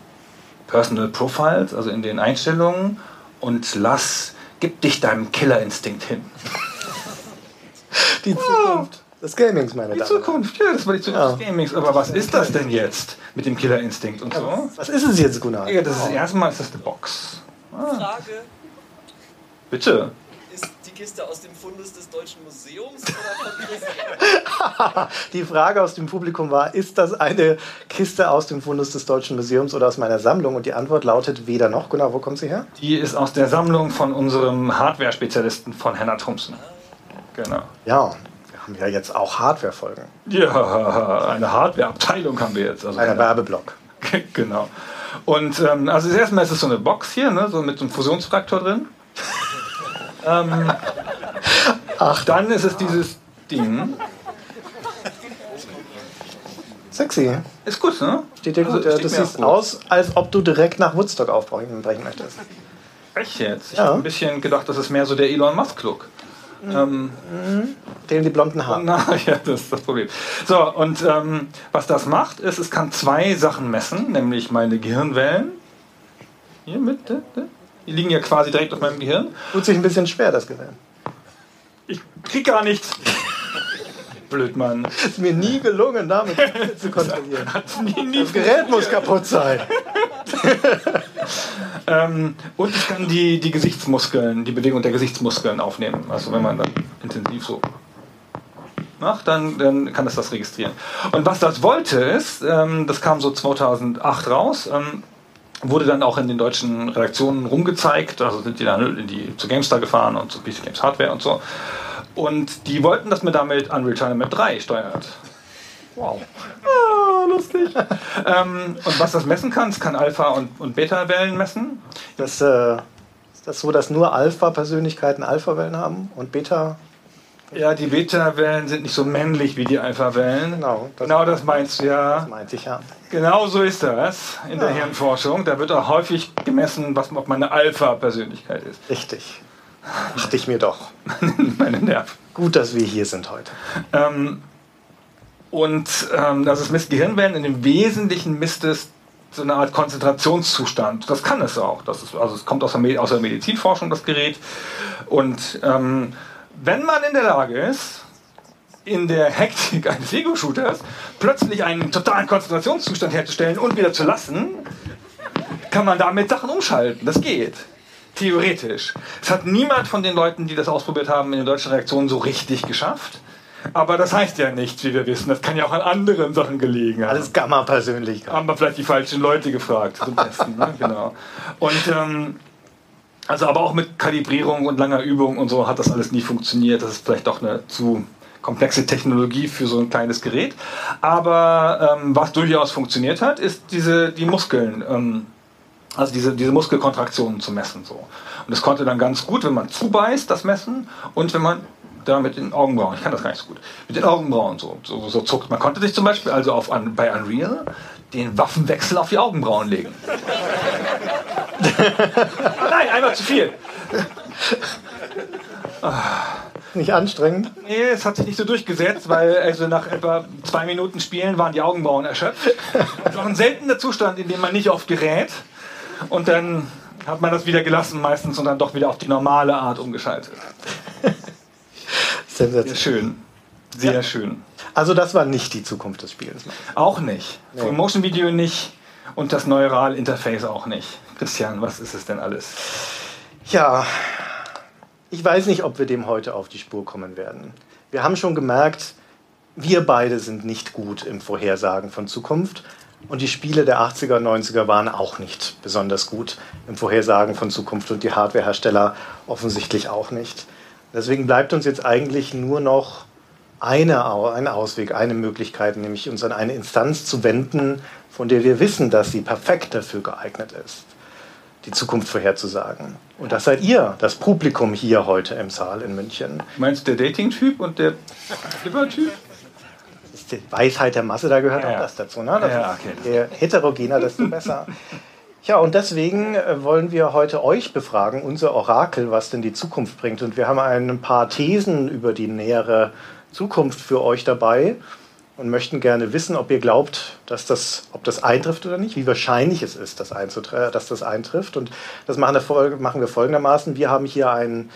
Personal Profiles, also in den Einstellungen und lass, gib dich deinem Killerinstinkt hin. Die Zukunft des Gamings, meine Die Damen. Zukunft, ja, das war die Zukunft ja. des Gamings. Aber was ist das denn jetzt mit dem Killerinstinkt und so? Was ist es jetzt, Gunnar? Ja, das ist erstmal ist das eine Box. Ah. Frage. Bitte. Kiste aus dem Fundus des Deutschen Museums oder von Die Frage aus dem Publikum war, ist das eine Kiste aus dem Fundus des Deutschen Museums oder aus meiner Sammlung? Und die Antwort lautet weder noch. Genau, wo kommt sie her? Die ist aus der Sammlung von unserem Hardware-Spezialisten von Henna Thompson. Genau. Ja, wir haben ja jetzt auch Hardware-Folgen. Ja, eine Hardware-Abteilung haben wir jetzt. Also Ein Werbeblock. genau. Und ähm, also erstmal ist es so eine Box hier, ne, so mit so einem Fusionsfraktor drin. Ähm, Ach, dann ist es dieses Ding. Sexy. Ist gut, ne? Steht dir gut. Also, das sieht aus, als ob du direkt nach Woodstock aufbrechen möchtest. Echt jetzt? Ich ja. habe ein bisschen gedacht, das ist mehr so der Elon Musk-Look. Ähm, Fehlen die blonden Haare. na, ja, das ist das Problem. So, und ähm, was das macht, ist, es kann zwei Sachen messen, nämlich meine Gehirnwellen. Hier mit, die liegen ja quasi direkt auf meinem Gehirn. Tut sich ein bisschen schwer, das Gerät. Ich krieg gar nichts. Blöd, Mann. Ist mir nie gelungen, damit zu kontrollieren. Nie, nie Das Gerät muss kaputt sein. Ähm, und ich kann die, die Gesichtsmuskeln, die Bewegung der Gesichtsmuskeln aufnehmen. Also wenn man dann intensiv so macht, dann, dann kann es das registrieren. Und was das wollte ist, ähm, das kam so 2008 raus, ähm, wurde dann auch in den deutschen Redaktionen rumgezeigt, also sind die dann in die, zu GameStar gefahren und zu PC Games Hardware und so. Und die wollten, dass man damit Unreal Tournament 3 steuert. Wow. Ah, lustig. ähm, und was das messen kann, es kann Alpha- und, und Beta-Wellen messen. Das, äh, ist das so, dass nur Alpha-Persönlichkeiten Alpha-Wellen haben und Beta? Ja, die Beta-Wellen sind nicht so männlich wie die Alpha-Wellen. Genau, das- genau das meinst du ja. Meinte ich ja. Genau so ist das in der Ja. Hirnforschung. Da wird auch häufig gemessen, was ob meine Alpha-Persönlichkeit ist. Richtig. Dachte ich mir doch. meine Nerven. Gut, dass wir hier sind heute. Ähm, und ähm, also es misst Gehirnwellen. In dem Wesentlichen misst es so eine Art Konzentrationszustand. Das kann es auch. Das ist, also es kommt aus der, Me- aus der Medizinforschung, das Gerät. Und ähm, wenn man in der Lage ist, in der Hektik eines Ego-Shooters plötzlich einen totalen Konzentrationszustand herzustellen und wieder zu lassen, kann man damit Sachen umschalten. Das geht. Theoretisch. Es hat niemand von den Leuten, die das ausprobiert haben, in den deutschen Reaktionen so richtig geschafft. Aber das heißt ja nichts, wie wir wissen. Das kann ja auch an anderen Sachen gelegen haben. Alles Gamma-Persönlichkeit. haben wir vielleicht die falschen Leute gefragt zum Testen. Ne? Genau. Und ähm, also aber auch mit Kalibrierung und langer Übung und so hat das alles nie funktioniert. Das ist vielleicht doch eine zu komplexe Technologie für so ein kleines Gerät. Aber ähm, was durchaus funktioniert hat, ist diese die Muskeln. Ähm, also diese, diese Muskelkontraktionen zu messen. So. Und das konnte dann ganz gut, wenn man zubeißt, das messen und wenn man da mit den Augenbrauen, ich kann das gar nicht so gut, mit den Augenbrauen so, so, so zuckt. Man konnte sich zum Beispiel also auf, an, bei Unreal den Waffenwechsel auf die Augenbrauen legen. nein, einmal zu viel. Nicht anstrengend. Nee, es hat sich nicht so durchgesetzt, weil also nach etwa zwei Minuten Spielen waren die Augenbrauen erschöpft. Das war ein seltener Zustand, in dem man nicht oft gerät. Und dann hat man das wieder gelassen meistens und dann doch wieder auf die normale Art umgeschaltet. Sehr schön. Sehr schön. Also das war nicht die Zukunft des Spiels. Auch nicht. Nee. Motion Video nicht und das Neural Interface auch nicht. Christian, was ist es denn alles? Ja, ich weiß nicht, ob wir dem heute auf die Spur kommen werden. Wir haben schon gemerkt, wir beide sind nicht gut im Vorhersagen von Zukunft. Und die Spiele der 80er und 90er waren auch nicht besonders gut im Vorhersagen von Zukunft und die Hardwarehersteller offensichtlich auch nicht. Deswegen bleibt uns jetzt eigentlich nur noch eine, ein Ausweg, eine Möglichkeit, nämlich uns an eine Instanz zu wenden, von der wir wissen, dass sie perfekt dafür geeignet ist, die Zukunft vorherzusagen. Und das seid ihr, das Publikum hier heute im Saal in München. Meinst du der Dating-Typ und der Flipper-Typ? Die Weisheit der Masse, da gehört Ja, auch das dazu. Ne? Das Ja, okay. Je heterogener, desto besser. Ja, und deswegen äh, wollen wir heute euch befragen, unser Orakel, was denn die Zukunft bringt. Und wir haben ein paar Thesen über die nähere Zukunft für euch dabei und möchten gerne wissen, ob ihr glaubt, dass das, ob das eintrifft oder nicht, wie wahrscheinlich es ist, dass, dass das eintrifft. Und das machen wir, fol- machen wir folgendermaßen. Wir haben hier einen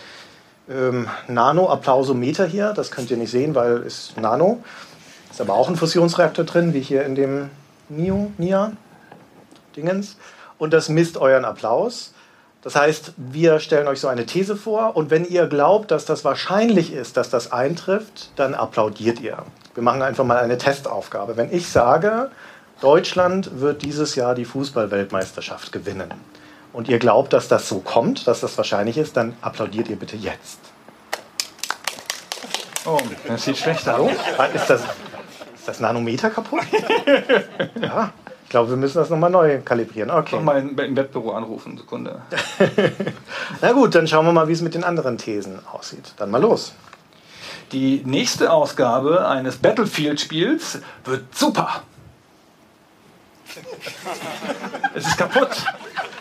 ähm, Nano-Applausometer hier. Das könnt ihr nicht sehen, weil es Nano. Ist aber auch ein Fusionsreaktor drin, wie hier in dem NIO, NIA Dingens. Und das misst euren Applaus. Das heißt, wir stellen euch so eine These vor und wenn ihr glaubt, dass das wahrscheinlich ist, dass das eintrifft, dann applaudiert ihr. Wir machen einfach mal eine Testaufgabe. Wenn ich sage, Deutschland wird dieses Jahr die Fußballweltmeisterschaft gewinnen und ihr glaubt, dass das so kommt, dass das wahrscheinlich ist, dann applaudiert ihr bitte jetzt. Oh, das sieht schlecht aus. Ist das, ist das Nanometer kaputt? ja, ich glaube, wir müssen das nochmal neu kalibrieren. Okay. Noch mal im im Wettbüro anrufen, Sekunde. Na gut, dann schauen wir mal, wie es mit den anderen Thesen aussieht. Dann mal los. Die nächste Ausgabe eines Battlefield-Spiels wird super. Es ist kaputt.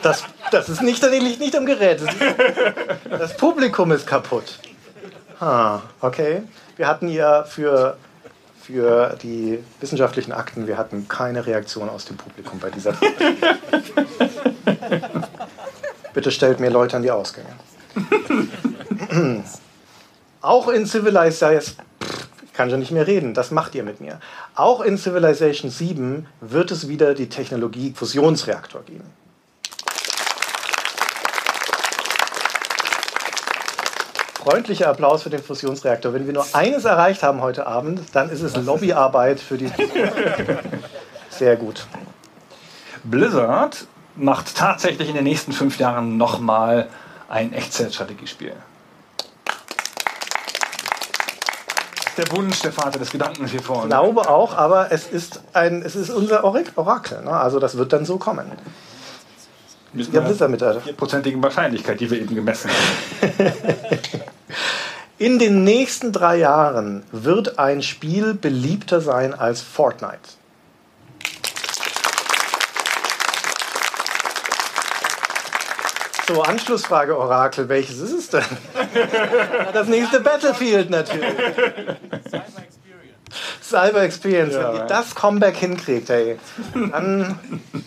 Das, das ist nicht, das liegt nicht am Gerät. Das, das Publikum ist kaputt. Ah, okay. Wir hatten ja für, für die wissenschaftlichen Akten, wir hatten keine Reaktion aus dem Publikum bei dieser Frage. Bitte stellt mir Leute an die Ausgänge. Auch in Civilization, ich kann schon nicht mehr reden, das macht ihr mit mir. Auch in Civilization 7 wird es wieder die Technologie Fusionsreaktor geben. Freundlicher Applaus für den Fusionsreaktor. Wenn wir nur eines erreicht haben heute Abend, dann ist es Lobbyarbeit für die. Sehr gut. Blizzard macht tatsächlich in den nächsten fünf Jahren nochmal ein Echtzeitstrategiespiel. Das ist der Wunsch, der Vater des Gedankens hier Ich vorne. glaube auch, aber es ist, ein, es ist unser Orak- Orakel. Ne? Also das wird dann so kommen. Mit Ja, mit der. vierprozentigen Wahrscheinlichkeit, die wir eben gemessen haben. In den nächsten drei Jahren wird ein Spiel beliebter sein als Fortnite. So, Anschlussfrage, Orakel. Welches ist es denn? Das nächste Battlefield natürlich. Cyber Experience. Ja, Wenn ihr das Comeback hinkriegt, hey, dann,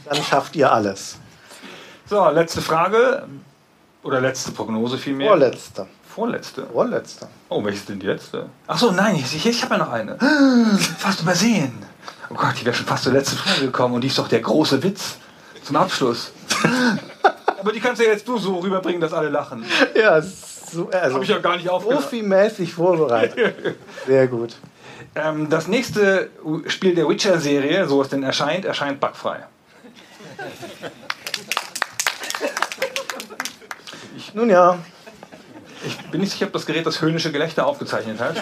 dann schafft ihr alles. So, letzte Frage. Oder letzte Prognose vielmehr. Vorletzte. Vorletzte. Vorletzte. Oh, welche ist denn die letzte? Ach so, nein, ich, ich habe ja noch eine. Fast übersehen. Oh Gott, die wäre schon fast zur letzten Frage gekommen und die ist doch der große Witz zum Abschluss. Aber die kannst du ja jetzt du so rüberbringen, dass alle lachen. Ja, so, also Habe ich ja gar nicht aufgenommen. profimäßig vorbereitet. Sehr gut. Ähm, das nächste Spiel der Witcher-Serie, so es denn erscheint, erscheint bugfrei. Nun ja, Ich bin nicht sicher, ob das Gerät das höhnische Gelächter aufgezeichnet hat.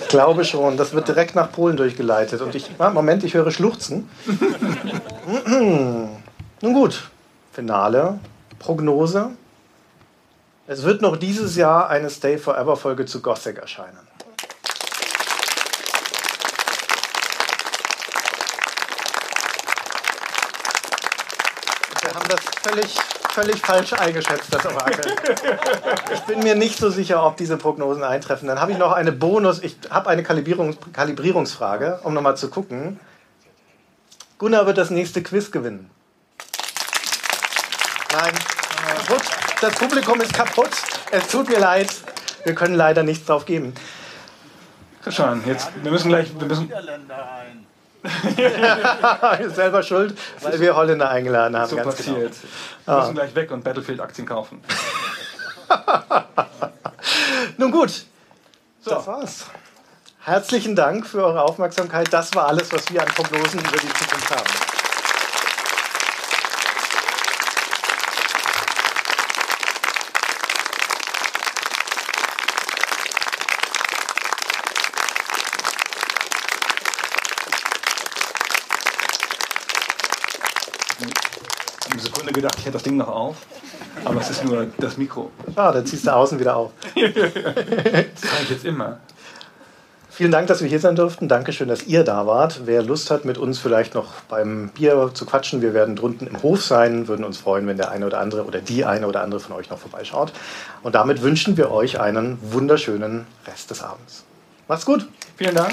ich glaube schon. Das wird direkt nach Polen durchgeleitet. Und ich, ah, Moment, ich höre Schluchzen. Nun gut, Finale, Prognose. Es wird noch dieses Jahr eine Stay Forever Folge zu Gothic erscheinen. Wir haben das völlig, völlig falsch eingeschätzt, das Orakel. Ich bin mir nicht so sicher, ob diese Prognosen eintreffen. Dann habe ich noch eine Bonus, ich habe eine Kalibrierungs Kalibrierungsfrage, um nochmal zu gucken. Gunnar wird das nächste Quiz gewinnen. Nein. Gut, das Publikum ist kaputt. Es tut mir leid. Wir können leider nichts drauf geben. Christian, jetzt, wir müssen gleich, wir müssen, selber schuld, weil wir Holländer eingeladen haben. so ganz genau. passiert. Wir müssen gleich weg und Battlefield-Aktien kaufen. Nun gut, das war's. Herzlichen Dank für eure Aufmerksamkeit. Das war alles, was wir an Prognosen über die Zukunft haben. Sekunde gedacht, ich hätte das Ding noch auf. Aber es ist nur das Mikro. Schade, ziehst du außen wieder auf. Das kann ich jetzt immer. Vielen Dank, dass wir hier sein durften. Dankeschön, dass ihr da wart. Wer Lust hat, mit uns vielleicht noch beim Bier zu quatschen, wir werden drunten im Hof sein. Würden uns freuen, wenn der eine oder andere oder die eine oder andere von euch noch vorbeischaut. Und damit wünschen wir euch einen wunderschönen Rest des Abends. Macht's gut. Vielen Dank.